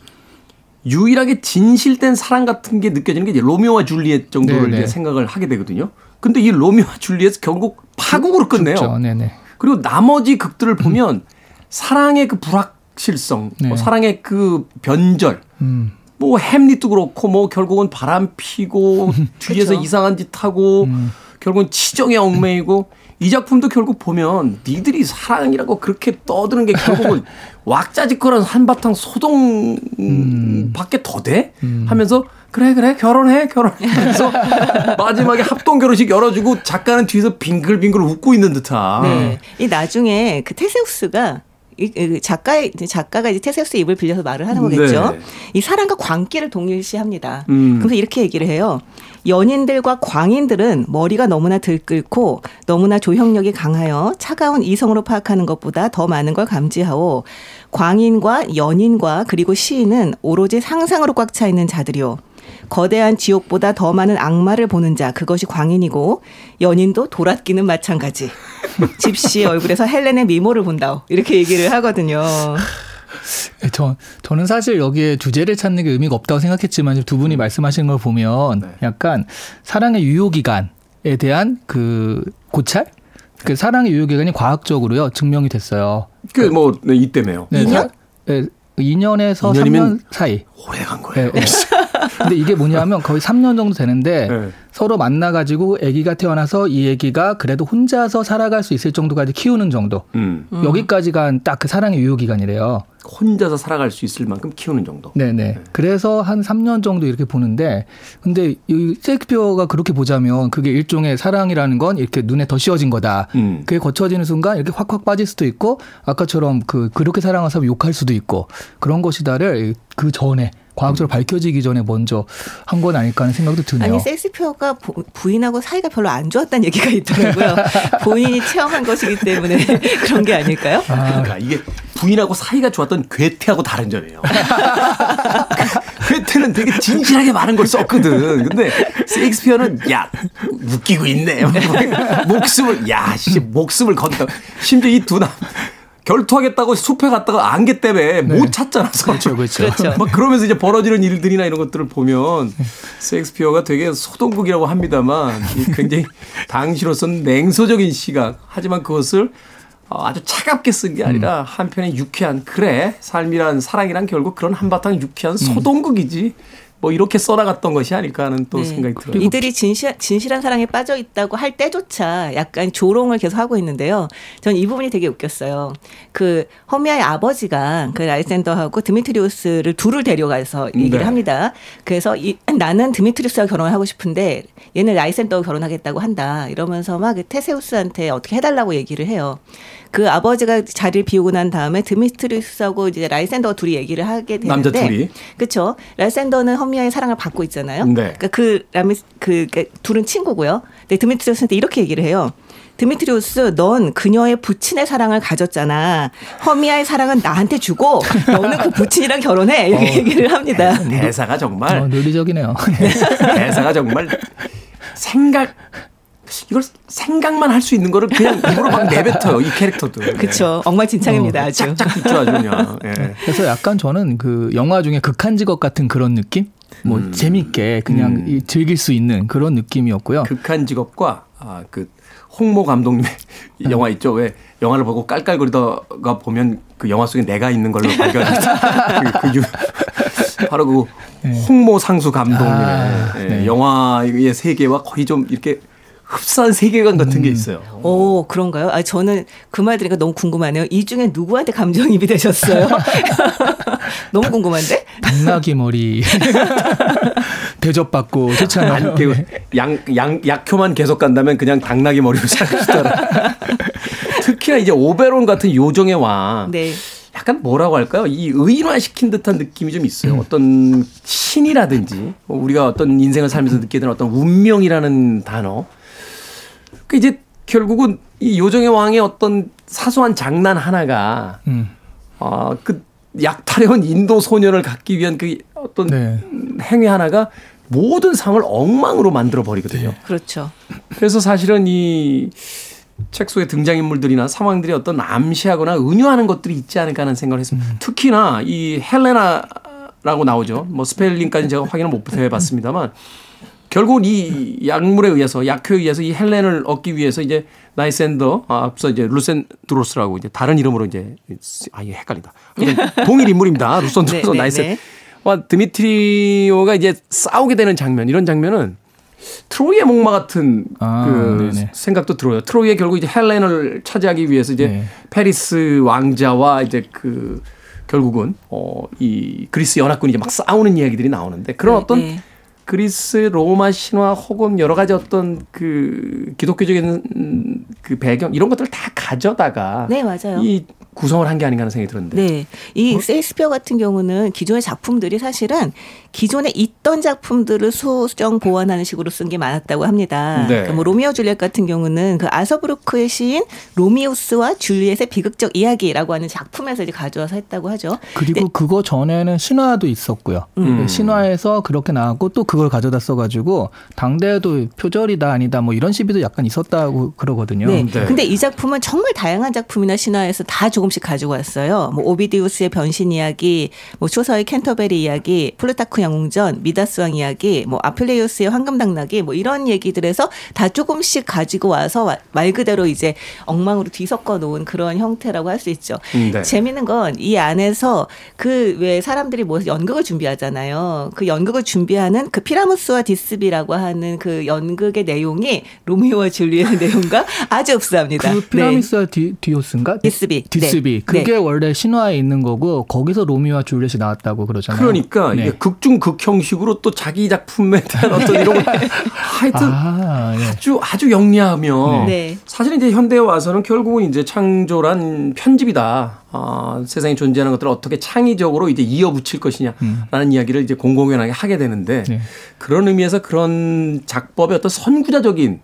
유일하게 진실된 사랑 같은 게 느껴지는 게 이제 로미오와 줄리엣 정도를 네, 이제 네. 생각을 하게 되거든요. 근데 이 로미오와 줄리엣 결국 파국으로 끝내요. 그리고 나머지 극들을 보면 사랑의 그 불확실성, 뭐 네. 사랑의 그 변절, 음. 뭐 햄릿도 그렇고 뭐 결국은 바람 피고 뒤에서. 이상한 짓 하고 음. 결국은 치정에 얽매이고 이 작품도 결국 보면 니들이 사랑이라고 그렇게 떠드는 게 결국은 왁자지껄한 한바탕 소동 음. 밖에 더 돼? 하면서 그래 그래 결혼해 결혼해 하면서 마지막에 합동 결혼식 열어주고 작가는 뒤에서 빙글빙글 웃고 있는 듯한 네. 이 나중에 그 테세우스가 이 작가의 작가가 이제 테세우스 입을 빌려서 말을 하는 거겠죠. 네. 이 사랑과 광기를 동일시합니다. 음. 그래서 이렇게 얘기를 해요. 연인들과 광인들은 머리가 너무나 들끓고 너무나 조형력이 강하여 차가운 이성으로 파악하는 것보다 더 많은 걸 감지하오. 광인과 연인과 그리고 시인은 오로지 상상으로 꽉 차 있는 자들이요. 거대한 지옥보다 더 많은 악마를 보는 자 그것이 광인이고 연인도 돌아끼는 마찬가지. 집시의 얼굴에서 헬렌의 미모를 본다. 이렇게 얘기를 하거든요. 저, 저는 사실 여기에 주제를 찾는 게 의미가 없다고 생각했지만 두 분이 말씀하신 걸 보면 네. 약간 사랑의 유효기간에 대한 그 고찰? 그 사랑의 유효기간이 과학적으로요 증명이 됐어요. 그뭐 네, 이때매요. 네, 2년? 사- 네, 2년에서 2년이면 3년 사이. 오래 간 거예요. 네, 네. 근데 이게 뭐냐면 거의 3년 정도 되는데 네. 서로 만나가지고 아기가 태어나서 이 아기가 그래도 혼자서 살아갈 수 있을 정도까지 키우는 정도. 음. 여기까지가 딱 그 사랑의 유효 기간이래요. 혼자서 살아갈 수 있을 만큼 키우는 정도. 네네. 그래서 한 3년 정도 이렇게 보는데, 근데 이 셰익스피어가 그렇게 보자면 그게 일종의 사랑이라는 건 이렇게 눈에 더 씌워진 거다. 음. 그게 거쳐지는 순간 이렇게 확확 빠질 수도 있고, 아까처럼 그, 그렇게 사랑한 사람 욕할 수도 있고, 그런 것이다를 그 전에, 과학적으로 밝혀지기 전에 먼저 한 건 아닐까 하는 생각도 드네요. 아니 섹스피어가 부- 부인하고 사이가 별로 안 좋았다는 얘기가 있더라고요. 본인이 체험한 것이기 때문에 그런 게 아닐까요? 그러니까 이게 부인하고 사이가 좋았던 괴테하고 다른 점이에요. 괴테는 되게 진실하게 많은 걸 썼거든. 근데 셰익스피어는 야 웃기고 있네. 목숨을 야 씨 목숨을 건다. 심지어 이두 남 결투하겠다고 숲에 갔다가 안개 때문에 못 찾잖아. 그렇죠, 그렇죠. 그렇죠. 막 그러면서 이제 벌어지는 일들이나 이런 것들을 보면 셰익스피어가 되게 소동국이라고 합니다만 이 굉장히 당시로서는 냉소적인 시각 하지만 그것을 어, 아주 차갑게 쓴 게 아니라 한편의 유쾌한 그래 삶이란 사랑이란 결국 그런 한바탕 유쾌한 소동국이지 뭐 이렇게 써나갔던 것이 아닐까 하는 또 네. 생각이 들어요. 이들이 진실, 진실한 사랑에 빠져 있다고 할 때조차 약간 조롱을 계속 하고 있는데요. 전 이 부분이 되게 웃겼어요. 그 허미아의 아버지가 그 라이센더하고 드미트리우스를 둘을 데려가서 얘기를 네. 합니다. 그래서 이, 나는 드미트리우스와 결혼을 하고 싶은데 얘는 라이센더와 결혼하겠다고 한다. 이러면서 막그 테세우스한테 어떻게 해달라고 얘기를 해요. 그 아버지가 자리를 비우고 난 다음에 드미트리우스하고 이제 라이센더가 둘이 얘기를 하게 되는데 남자 둘이. 그렇죠. 라이센더는 허미아의 사랑을 받고 있잖아요. 네. 그러니까 그 라미 그 그러니까 둘은 친구고요. 근데 드미트리우스한테 이렇게 얘기를 해요. 드미트리우스, 넌 그녀의 부친의 사랑을 가졌잖아. 허미아의 사랑은 나한테 주고 너는 그 부친이랑 결혼해. 이렇게 얘기를 합니다. 대사 가 정말 어, 논리적이네요. 대사가 정말 생각 이걸 생각만 할 수 있는 거를 그냥 입으로 막 내뱉어요 이 캐릭터도. 그렇죠. 엉망진창입니다. 아주. 짝짝 붙죠 아주 그냥. 예. 그래서 약간 저는 그 영화 중에 극한 직업 같은 그런 느낌? 뭐 재밌게 그냥 음. 이- 즐길 수 있는 그런 느낌이었고요. 극한 직업과 아, 그 홍모 감독님의 이 영화 있죠. 왜 영화를 보고 깔깔거리다가 보면 그 영화 속에 내가 있는 걸로 발견했다. 그, 그 유, 바로 그 홍모 상수 감독님의 아, 예, 네. 영화의 세계와 거의 좀 이렇게 흡사한 세계관 같은 게 있어요. 오, 그런가요? 아, 저는 그 말 들으니까 너무 궁금하네요. 이 중에 누구한테 감정입이 되셨어요? 너무 궁금한데? 당나귀 머리 대접받고 좋잖아요. 그 양, 양, 약효만 계속 간다면 그냥 당나귀 머리로 살겠더라. 특히나 이제 오베론 같은 요정의 왕. 네. 약간 뭐라고 할까요? 이 의인화시킨 듯한 느낌이 좀 있어요. 어떤 신이라든지 뭐 우리가 어떤 인생을 살면서 느끼게 되는 어떤 운명이라는 단어. 그 이제 결국은 이 요정의 왕의 어떤 사소한 장난 하나가 음. 아, 그 약탈해온 인도 소년을 갖기 위한 그 어떤 네. 행위 하나가 모든 상을 엉망으로 만들어 버리거든요. 그렇죠. 그래서 사실은 이 책 속의 등장인물들이나 상황들이 어떤 암시하거나 은유하는 것들이 있지 않을까 하는 생각을 했습니다. 특히나 이 헬레나라고 나오죠. 뭐 스펠링까지 제가 확인을 못 해봤습니다만 결국 이 약물에 의해서 약효에 의해서 이 헬렌을 얻기 위해서 이제 라이센더 아, 앞서 이제 루센드로스라고 이제 다른 이름으로 이제 아 이게 헷갈린다. 동일 인물입니다. 루센드로스 네, 네, 라이센 네. 와 드미트리오가 이제 싸우게 되는 장면 이런 장면은 트로이의 목마 같은 아, 그 네네. 생각도 들어요. 트로이가 결국 이제 헬렌을 차지하기 위해서 이제 네. 파리스 왕자와 이제 그 결국은 어 이 그리스 연합군이 이제 막 싸우는 이야기들이 나오는데 그런 네, 어떤 네. 그리스 로마 신화 혹은 여러 가지 어떤 그 기독교적인 음, 그 배경 이런 것들을 다 가져다가 네, 맞아요. 이 구성을 한 게 아닌가 하는 생각이 들었는데. 네. 이 세익스피어 같은 경우는 기존의 작품들이 사실은 기존에 있던 작품들을 수정 보완하는 식으로 쓴 게 많았다고 합니다. 네. 그러니까 뭐 로미오 줄리엣 같은 경우는 그 아서브루크의 시인 로미우스와 줄리엣의 비극적 이야기라고 하는 작품에서 이제 가져와서 했다고 하죠. 그리고 네. 그거 전에는 신화도 있었고요. 음. 신화에서 그렇게 나왔고 또 그걸 가져다 써가지고 당대에도 표절이다 아니다 뭐 이런 시비도 약간 있었다고 그러거든요. 네. 네. 근데 이 작품은 정말 다양한 작품이나 신화에서 다 조금씩 가지고 왔어요. 뭐 오비디우스의 변신 이야기, 뭐 초서의 캔터베리 이야기, 플루타크 영웅전, 미다스 왕 이야기, 뭐 아풀레이우스의 황금 당나귀 뭐 이런 얘기들에서 다 조금씩 가지고 와서 와- 말 그대로 이제 엉망으로 뒤섞어 놓은 그런 형태라고 할 수 있죠. 네. 재밌는 건 이 안에서 그 왜 사람들이 모여서 연극을 준비하잖아요. 그 연극을 준비하는 그 피라무스와 디스비라고 하는 그 연극의 내용이 로미오와 줄리엣의 내용과 아주 흡사합니다. 그 피라미스와 디, 디오스인가? 디스비. 디스비. 네. 그게 네. 원래 신화에 있는 거고 거기서 로미오와 줄리엣이 나왔다고 그러잖아요. 그러니까 네. 이게 극중 극형식으로 또 자기 작품에 대한 어떤 이런 걸 하여튼 아, 예. 아주 아주 영리하며 네. 사실 이제 현대에 와서는 결국은 이제 창조란 편집이다. 아, 세상에 존재하는 것들을 어떻게 창의적으로 이제 이어붙일 것이냐라는 이야기를 이제 공공연하게 하게 되는데 네. 그런 의미에서 그런 작법의 어떤 선구자적인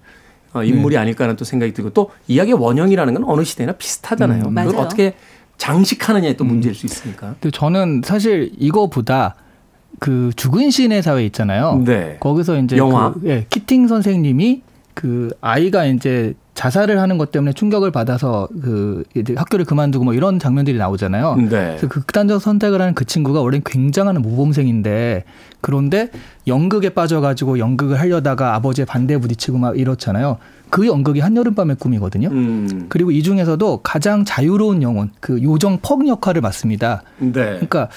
어, 인물이 아닐까 하는 또 생각이 들고 또 이야기의 원형이라는 건 어느 시대나 비슷하잖아요. 음, 그걸 맞아요. 어떻게 장식하느냐에 또 문제일 수 있으니까. 근데 저는 사실 이거보다 그 죽은 신의 사회 있잖아요. 네. 거기서 이제 영화. 그, 예, 키팅 선생님이 그 아이가 이제 자살을 하는 것 때문에 충격을 받아서 그 이제 학교를 그만두고 뭐 이런 장면들이 나오잖아요. 네. 그래서 극단적 선택을 하는 그 친구가 원래 굉장한 모범생인데 그런데 연극에 빠져가지고 연극을 하려다가 아버지의 반대에 부딪히고 막 이렇잖아요. 그 연극이 한여름밤의 꿈이거든요. 음. 그리고 이 중에서도 가장 자유로운 영혼, 그 요정 퍽 역할을 맡습니다. 네. 그러니까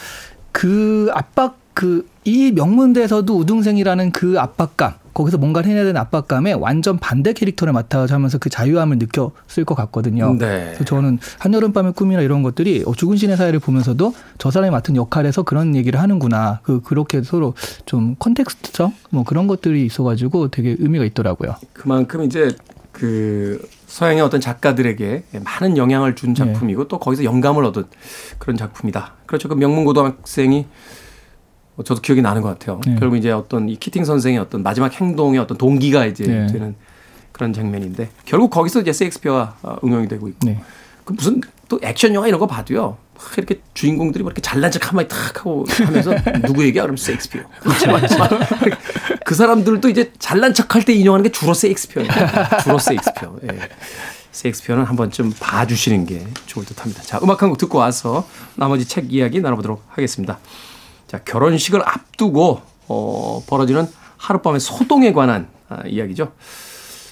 그 압박 그 이 명문대에서도 우등생이라는 그 압박감 거기서 뭔가를 해내야 되는 압박감에 완전 반대 캐릭터를 맡아서 하면서 그 자유함을 느꼈을 것 같거든요. 네. 그래서 저는 한여름밤의 꿈이나 이런 것들이 어, 죽은 신의 사회를 보면서도 저 사람이 맡은 역할에서 그런 얘기를 하는구나. 그 그렇게 서로 좀 컨텍스트성 뭐 그런 것들이 있어가지고 되게 의미가 있더라고요. 그만큼 이제 그 서양의 어떤 작가들에게 많은 영향을 준 작품이고 또 거기서 영감을 얻은 그런 작품이다. 그렇죠. 그 명문 고등학생이 뭐 저도 기억이 나는 것 같아요. 네. 결국 이제 어떤 이 키팅 선생의 어떤 마지막 행동의 어떤 동기가 이제 네. 되는 그런 장면인데 결국 거기서 이제 셰익스피어가 어, 응용이 되고 있고 네. 그 무슨 또 액션 영화 이런 거 봐도요. 막 이렇게 주인공들이 뭐 이렇게 잘난 척 한마디 탁 하고 하면서 누구 얘기야? 그러면 셰익스피어. 그 사람들도 이제 잘난 척할 때 인용하는 게 주로 셰익스피어예요. 주로 셰익스피어. 예. 셰익스피어는 한 번쯤 봐주시는 게 좋을 듯합니다. 자, 음악 한 곡 듣고 와서 나머지 책 이야기 나눠보도록 하겠습니다. 자, 결혼식을 앞두고 어, 벌어지는 하룻밤의 소동에 관한 아, 이야기죠.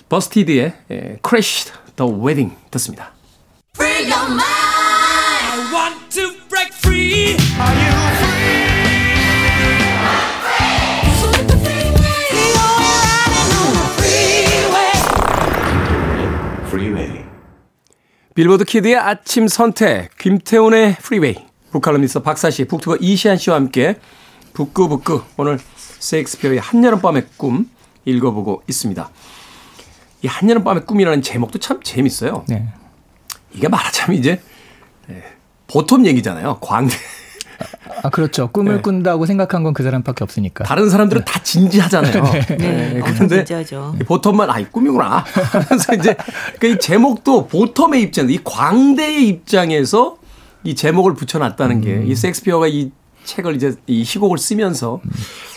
버스티드의 예, Crashed the Wedding 듣습니다. Free your mind. I want to break free. Are you free? 빌보드 키드의 아침 선택, 김태훈의 프리웨이, 북칼럼니스트 박사 씨, 북투버 이시한 씨와 함께 북끄북끄 오늘 셰익스피어의 한여름밤의 꿈 읽어보고 있습니다. 이 한여름밤의 꿈이라는 제목도 참 재밌어요. 네. 이게 말하자면 이제 예, 보통 얘기잖아요. 광대. 아 그렇죠. 꿈을 네. 꾼다고 생각한 건 그 사람밖에 없으니까. 다른 사람들은 다 진지하잖아요. 네, 예, 엄청 그런데 진지하죠. 이 보텀만 아이 꿈이구나. 하면서 이제 그이 제목도 보텀의 입장, 이 광대의 입장에서 이 제목을 붙여놨다는 게 이 섹스피어가 이 책을 이제 이 희곡을 쓰면서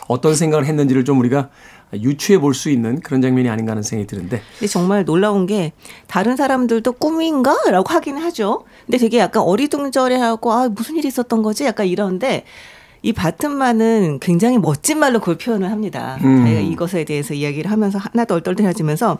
어떤 생각을 했는지를 좀 우리가 유추해 볼 수 있는 그런 장면이 아닌가 하는 생각이 드는데 근데 정말 놀라운 게 다른 사람들도 꿈인가 라고 하긴 하죠. 근데 되게 약간 어리둥절해하고 아 무슨 일이 있었던 거지? 약간 이런데 이 바튼만은 굉장히 멋진 말로 그걸 표현을 합니다. 음. 자기가 이것에 대해서 이야기를 하면서 하나도 얼떨떨해지면서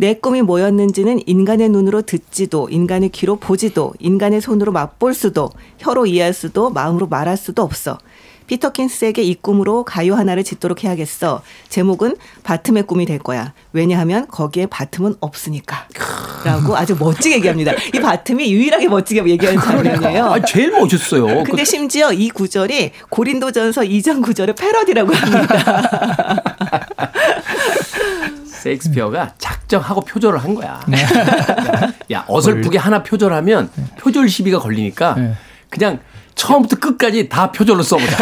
내 꿈이 뭐였는지는 인간의 눈으로 듣지도 인간의 귀로 보지도 인간의 손으로 맛볼 수도 혀로 이해할 수도 마음으로 말할 수도 없어. 피터 킨스에게 이 꿈으로 가요 하나를 짓도록 해야겠어. 제목은 바틈의 꿈이 될 거야. 왜냐하면 거기에 바틈은 없으니까. 라고 아주 멋지게 얘기합니다. 이 바틈이 유일하게 멋지게 얘기하는 장면이에요. 아 제일 멋있어요. 근데 심지어 이 구절이 고린도전서 2장 구절의 패러디라고 합니다. 셰익스피어가 작정하고 표절을 한 거야. 야 어설프게 하나 표절하면 표절 시비가 걸리니까 네. 그냥 처음부터 끝까지 다 표절로 써보자.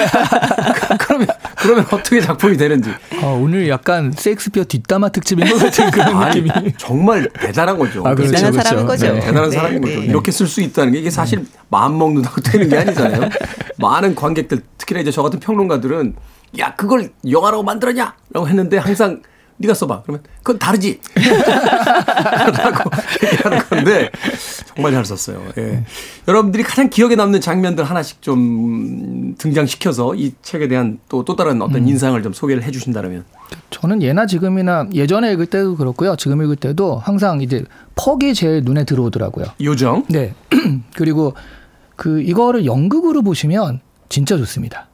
그러면 그러면 어떻게 작품이 되는지. 아, 오늘 약간 셰익스피어 뒷담화 특집인 것 같은 그런 아니 느낌이. 정말 대단한 거죠. 아, 그렇죠, 대단한 그렇죠. 사람인 거죠. 네. 대단한 네, 사람인 거죠. 네. 이렇게 쓸 수 있다는 게 이게 사실 마음 먹는다고 되는 게 아니잖아요. 많은 관객들 특히나 이제 저 같은 평론가들은 야 그걸 영화라고 만들었냐라고 했는데 항상 네가 써봐. 그러면 그건 다르지. 라고 얘기하는 건데 정말 잘 썼어요. 예. 여러분들이 가장 기억에 남는 장면들 하나씩 좀 등장시켜서 이 책에 대한 또, 또 다른 어떤 인상을 좀 소개를 해 주신다면. 저는 예나 지금이나 예전에 읽을 때도 그렇고요. 지금 읽을 때도 항상 이제 퍽이 제일 눈에 들어오더라고요. 요정. 네. 그리고 그 이거를 연극으로 보시면 진짜 좋습니다.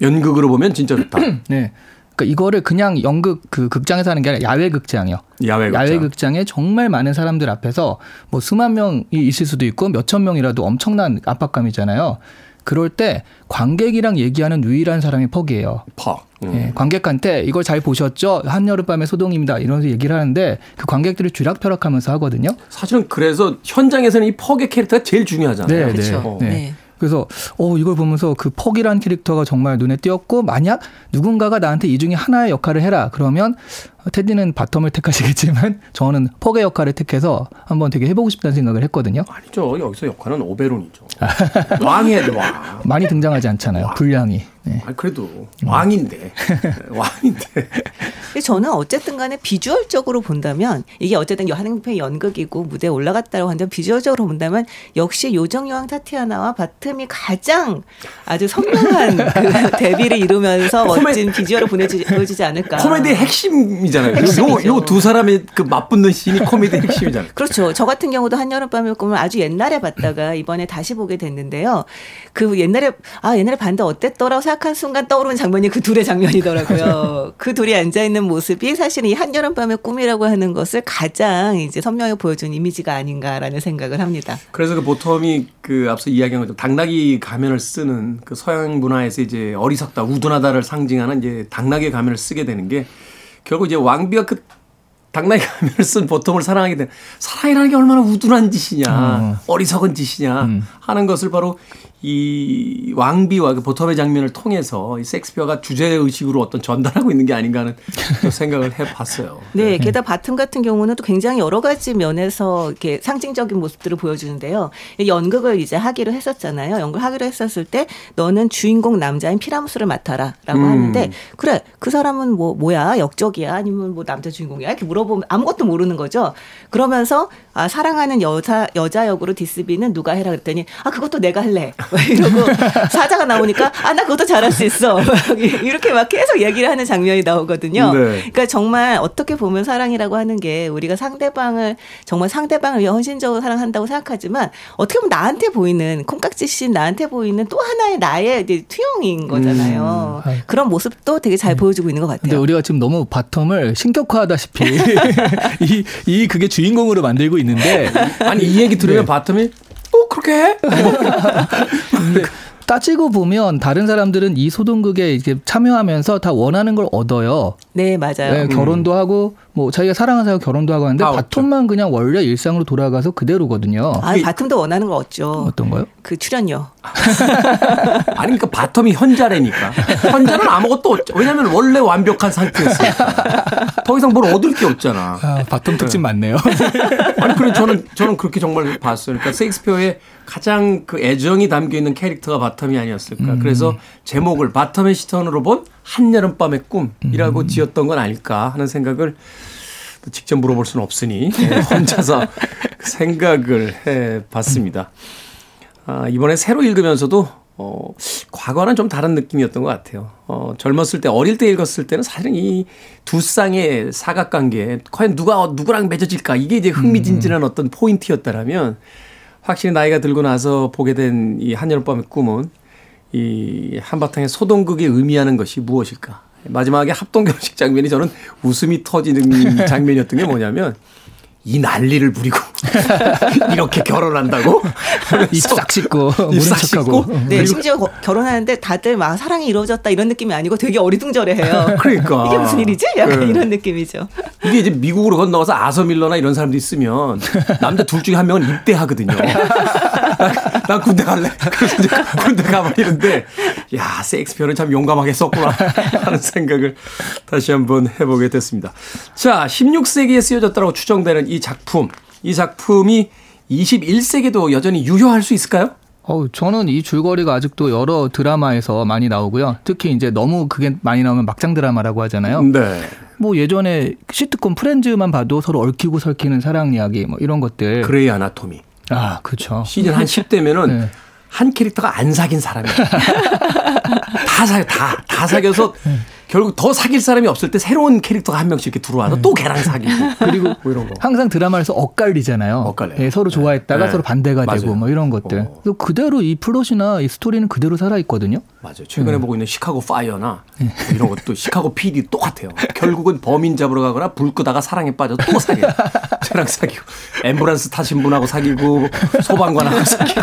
연극으로 보면 진짜 좋다. 네. 그러니까 이거를 그냥 연극 그 극장에서 하는 게 아니라 야외 극장이요. 야외 극장. 야외 극장에 정말 많은 사람들 앞에서 뭐 수만 명이 있을 수도 있고 몇천 명이라도 엄청난 압박감이잖아요. 그럴 때 관객이랑 얘기하는 유일한 사람이 퍽이에요. 퍽. 음. 예, 관객한테 이걸 잘 보셨죠? 한여름밤의 소동입니다. 이러면서 얘기를 하는데 그 관객들이 쥐락펴락하면서 하거든요. 사실은 그래서 현장에서는 이 퍽의 캐릭터가 제일 중요하잖아요. 네, 그렇죠. 어. 네. 네. 그래서 어 이걸 보면서 그 퍽이란 캐릭터가 정말 눈에 띄었고 만약 누군가가 나한테 이 중에 하나의 역할을 해라 그러면 테디는 바텀을 택하시겠지만 저는 퍽의 역할을 택해서 한번 되게 해보고 싶다는 생각을 했거든요. 아니죠. 여기서 역할은 오베론이죠. 왕이 해야 돼, 왕. 많이 등장하지 않잖아요. 분량이. 네. 아 그래도 왕인데. 왕인데. 근데 저는 어쨌든 간에 비주얼적으로 본다면 이게 어쨌든 한행편 연극이고 무대에 올라갔다고 하는데 비주얼적으로 본다면 역시 요정여왕 타티아나와 바틈이 가장 아주 선명한 그 데뷔를 이루면서 코메- 멋진 비주얼을 보내지, 보여주지 않을까. 코미디의 핵심이잖아요. 핵심이죠. 요두 사람의 그 맞붙는 씬이 코미디의 핵심이잖아요. 그렇죠. 저 같은 경우도 한여름밤의 꿈을 아주 옛날에 봤다가 이번에 다시 보게 됐는데요. 그 옛날에 아 옛날에 봤는데 어땠더라고 생각한 순간 떠오르는 장면이 그 둘의 장면이더라고요. 그 둘이 앉아 있는 모습이 사실은 이 한여름밤의 꿈이라고 하는 것을 가장 이제 선명하게 보여준 이미지가 아닌가라는 생각을 합니다. 그래서 그 보텀이 그 앞서 이야기한 것처럼 당나귀 가면을 쓰는 그 서양 문화에서 이제 어리석다, 우둔하다를 상징하는 이제 당나귀 가면을 쓰게 되는 게 결국 이제 왕비가 그 당나귀 가면을 쓴 보텀을 사랑하게 된 사랑이라는 게 얼마나 우둔한 짓이냐, 어. 어리석은 짓이냐 음. 하는 것을 바로 이 왕비와 그 보텀의 장면을 통해서 이 섹스피어가 주제 의식으로 어떤 전달하고 있는 게 아닌가 하는 또 생각을 해봤어요. 네, 게다가 바텀 같은 경우는 또 굉장히 여러 가지 면에서 이렇게 상징적인 모습들을 보여주는데요. 이 연극을 이제 하기로 했었잖아요. 연극을 하기로 했었을 때 너는 주인공 남자인 피라무스를 맡아라라고 음. 하는데 그래 그 사람은 뭐 뭐야 역적이야 아니면 뭐 남자 주인공이야 이렇게 물어보면 아무것도 모르는 거죠. 그러면서 아 사랑하는 여자 여자 역으로 디스비는 누가 해라 그랬더니 아 그것도 내가 할래 막 이러고 사자가 나오니까 아 나 그것도 잘할 수 있어 막 이렇게 막 계속 얘기를 하는 장면이 나오거든요. 네. 그러니까 정말 어떻게 보면 사랑이라고 하는 게 우리가 상대방을 정말 상대방을 위해 헌신적으로 사랑한다고 생각하지만 어떻게 보면 나한테 보이는 콩깍지씬 나한테 보이는 또 하나의 나의 이제 투영인 거잖아요. 음. 그런 모습도 되게 잘 보여주고 있는 것 같아요. 근데 우리가 지금 너무 바텀을 신격화하다시피 이, 이 그게 주인공으로 만들고 있는 데 아니 이 얘기 들으면 바텀이 또 그렇게 해? 근데 따지고 보면 다른 사람들은 이 소동극에 이렇게 참여하면서 다 원하는 걸 얻어요. 네, 맞아요. 네, 결혼도 하고 뭐 자기가 사랑하는 사람 결혼도 하고 하는데 다 얻죠. 바텀만 그냥 원래 일상으로 돌아가서 그대로거든요. 아, 바텀도 원하는 걸 얻죠. 어떤 거요? 그 출연료. 아니 그러니까 바텀이 현자래니까 현자는 아무것도 없죠. 왜냐하면 원래 완벽한 상태였으니까 더 이상 뭘 얻을 게 없잖아. 아, 바텀 특집 맞네요. 아니 그래 저는 저는 그렇게 정말 봤어요. 그러니까 셰익스피어의 가장 그 애정이 담겨 있는 캐릭터가 바텀이 아니었을까. 그래서 제목을 바텀의 시선으로 본 한여름밤의 꿈이라고 지었던 건 아닐까 하는 생각을 또 직접 물어볼 수는 없으니 네, 혼자서 그 생각을 해 봤습니다. 아, 이번에 새로 읽으면서도 어, 과거와는 좀 다른 느낌이었던 것 같아요. 어, 젊었을 때, 어릴 때 읽었을 때는 사실은 이 두 쌍의 사각관계, 과연 누가 누구랑 맺어질까? 이게 이제 흥미진진한 어떤 포인트였다라면 확실히 나이가 들고 나서 보게 된 이 한여름밤의 꿈은 이 한바탕의 소동극이 의미하는 것이 무엇일까? 마지막에 합동 결혼식 장면이 저는 웃음이 터지는 장면이었던 게 뭐냐면 이 난리를 부리고 이렇게 결혼한다고? 입싹 씻고 입싹. 씻고? 네, 심지어 거- 결혼하는데 다들 막 사랑이 이루어졌다 이런 느낌이 아니고 되게 어리둥절해해요. 그러니까. 이게 무슨 일이지? 약간 네. 이런 느낌이죠. 이게 이제 미국으로 건너가서 아서밀러나 이런 사람도 있으면 남자 둘 중에 한 명은 입대하거든요. 나, 나 군대 갈래. 그래서 이제 군대 가버리는데, 야, 셰익스피어는 참 용감하게 썼구나. 하는 생각을 다시 한번 해보게 됐습니다. 자, 16세기에 쓰여졌다고 추정되는 이 작품. 이 작품이 21세기도 여전히 유효할 수 있을까요? 어우, 저는 이 줄거리가 아직도 여러 드라마에서 많이 나오고요. 특히 이제 너무 그게 많이 나오면 막장 드라마라고 하잖아요. 네. 뭐 예전에 시트콤 프렌즈만 봐도 서로 얽히고 설키는 사랑 이야기 뭐 이런 것들. 그레이 아나토미. 아, 그렇죠. 시즌 한 10대면은 네. 한 캐릭터가 안 사귄 사람이야. 다 사, 다, 다 사귀어서 결국 더 사귈 사람이 없을 때 새로운 캐릭터가 한 명씩 이렇게 들어와서 또 걔랑 사귀고. 그리고 뭐 이런 거. 항상 드라마에서 엇갈리잖아요. 엇갈려요. 예, 서로 좋아했다가 네. 서로 반대가 맞아요. 되고 뭐 이런 것들. 어. 그대로 이 플롯이나 이 스토리는 그대로 살아 있거든요. 맞아요. 최근에 보고 있는 시카고 파이어나 뭐 이런 것도 시카고 PD 똑같아요. 결국은 범인 잡으러 가거나 불 끄다가 사랑에 빠져 또 사귀어. 쟤랑 사귀고. 앰뷸런스 타신 분하고 사귀고 소방관하고 사귀고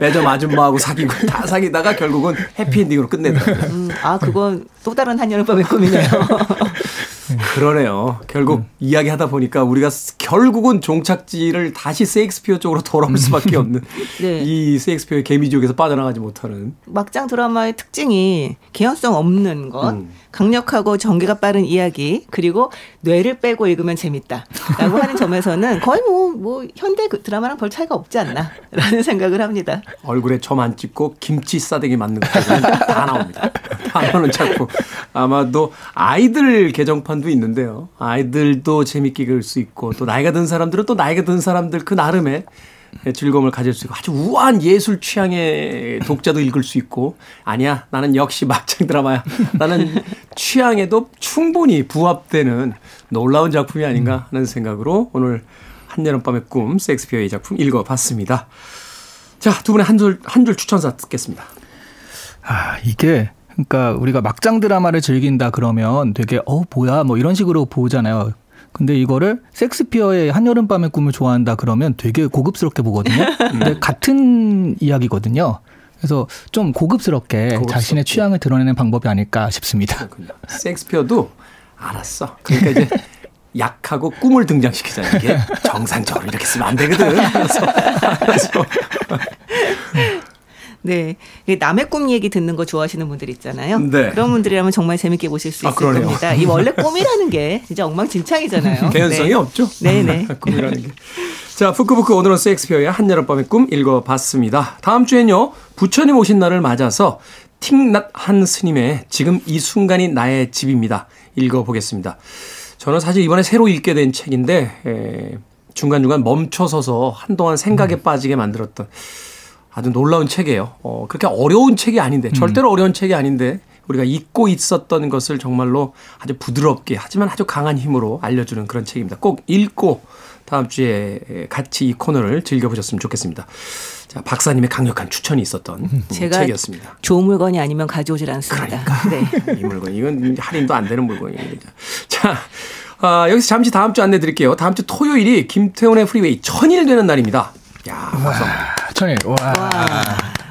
매점 아줌마하고 사귀고 다 사귀다가 결국은 해피엔딩으로 끝내더라고요. 음, 아, 그건 또 다른 한여름밤의 꿈이네요. 그러네요. 결국 이야기하다 보니까 우리가 스- 결국은 종착지를 다시 세익스피어 쪽으로 돌아올 수밖에 없는 네. 이 세익스피어의 개미지옥에서 빠져나가지 못하는 막장 드라마의 특징이 개연성 없는 것, 음. 강력하고 전개가 빠른 이야기, 그리고 뇌를 빼고 읽으면 재밌다라고 하는 점에서는 거의 뭐, 뭐 현대 그 드라마랑 별 차이가 없지 않나라는 생각을 합니다. 얼굴에 점 안 찍고 김치 싸대기 맞는 것들은 다 나옵니다. 다 나오는 작품. 아마도 아이들 개정판도 있는데요. 아이들도 재밌게 읽을 수 있고 또 나이가 든 사람들은 또 나이가 든 사람들 그 나름의 즐거움을 가질 수 있고 아주 우아한 예술 취향의 독자도 읽을 수 있고 아니야 나는 역시 막장 드라마야 나는 취향에도 충분히 부합되는 놀라운 작품이 아닌가 하는 생각으로 오늘 한여름밤의 꿈 섹스피어의 작품 읽어봤습니다. 자, 두 분의 한 줄, 한줄 추천사 듣겠습니다. 아, 이게 그러니까 우리가 막장 드라마를 즐긴다 그러면 되게 어 뭐야 뭐 이런 식으로 보잖아요. 근데 이거를 섹스피어의 한여름밤의 꿈을 좋아한다 그러면 되게 고급스럽게 보거든요. 근데 같은 이야기거든요. 그래서 좀 고급스럽게, 고급스럽게. 자신의 취향을 드러내는 방법이 아닐까 싶습니다. 섹스피어도 알았어. 그러니까 이제 약하고 꿈을 등장시키잖아요. 이게 정상적으로 이렇게 쓰면 안 되거든. 그래서, 그래서 네. 남의 꿈 얘기 듣는 거 좋아하시는 분들 있잖아요. 네. 그런 분들이라면 정말 재밌게 보실 수 아, 있을 그러네요. 겁니다. 이 원래 꿈이라는 게 진짜 엉망진창이잖아요. 개연성이 네. 없죠. 네네. 꿈이라는 게. 자, 푸크푸크 오늘은 섹스피어의 한여름밤의 꿈 읽어봤습니다. 다음 주엔요, 부처님 오신 날을 맞아서 틱낫 한 스님의 지금 이 순간이 나의 집입니다. 읽어보겠습니다. 저는 사실 이번에 새로 읽게 된 책인데, 에, 중간중간 멈춰서서 한동안 생각에 빠지게 만들었던 아주 놀라운 책이에요. 어, 그렇게 어려운 책이 아닌데, 절대로 어려운 책이 아닌데, 우리가 잊고 있었던 것을 정말로 아주 부드럽게, 하지만 아주 강한 힘으로 알려주는 그런 책입니다. 꼭 읽고 다음 주에 같이 이 코너를 즐겨보셨으면 좋겠습니다. 자, 박사님의 강력한 추천이 있었던 음, 제가 책이었습니다. 좋은 물건이 아니면 가져오질 않습니다. 네. 이 물건, 이건 할인도 안 되는 물건이에요. 자, 아, 여기서 잠시 다음 주 안내 드릴게요. 다음 주 토요일이 김태훈의 프리웨이 천일 되는 날입니다. 야, 벌써 아, 천일. 와.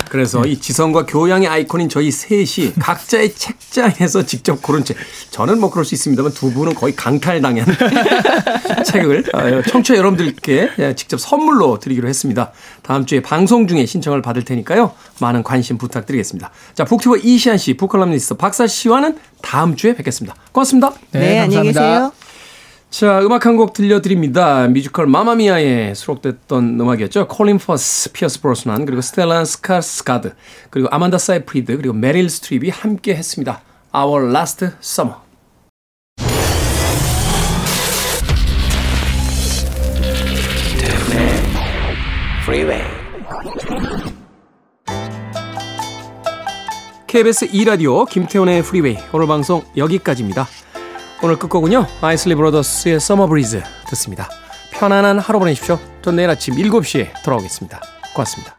그래서 이 지성과 교양의 아이콘인 저희 셋이 각자의 책장에서 직접 고른 책. 저는 뭐 그럴 수 있습니다만 두 분은 거의 강탈당한 책을 어, 청취자 여러분들께 직접 선물로 드리기로 했습니다. 다음 주에 방송 중에 신청을 받을 테니까요. 많은 관심 부탁드리겠습니다. 자, 북튜버 이시한 씨, 북컬럼니스트 박사 씨와는 다음 주에 뵙겠습니다. 고맙습니다. 네, 안녕히 계세요. 자, 음악 한 곡 들려드립니다. 뮤지컬 맘마미아에 수록됐던 음악이었죠. 콜린 퍼스, 피어스 브로스난, 그리고 스텔란 스카스가드, 그리고 아만다 사이프리드, 그리고 메릴 스트립이 함께 했습니다. Our Last Summer. KBS 2라디오 김태훈의 프리웨이 오늘 방송 여기까지입니다. 오늘 끝곡은요. 아이슬리 브라더스의 Summer Breeze 듣습니다. 편안한 하루 보내십시오. 전 내일 아침 7시에 돌아오겠습니다. 고맙습니다.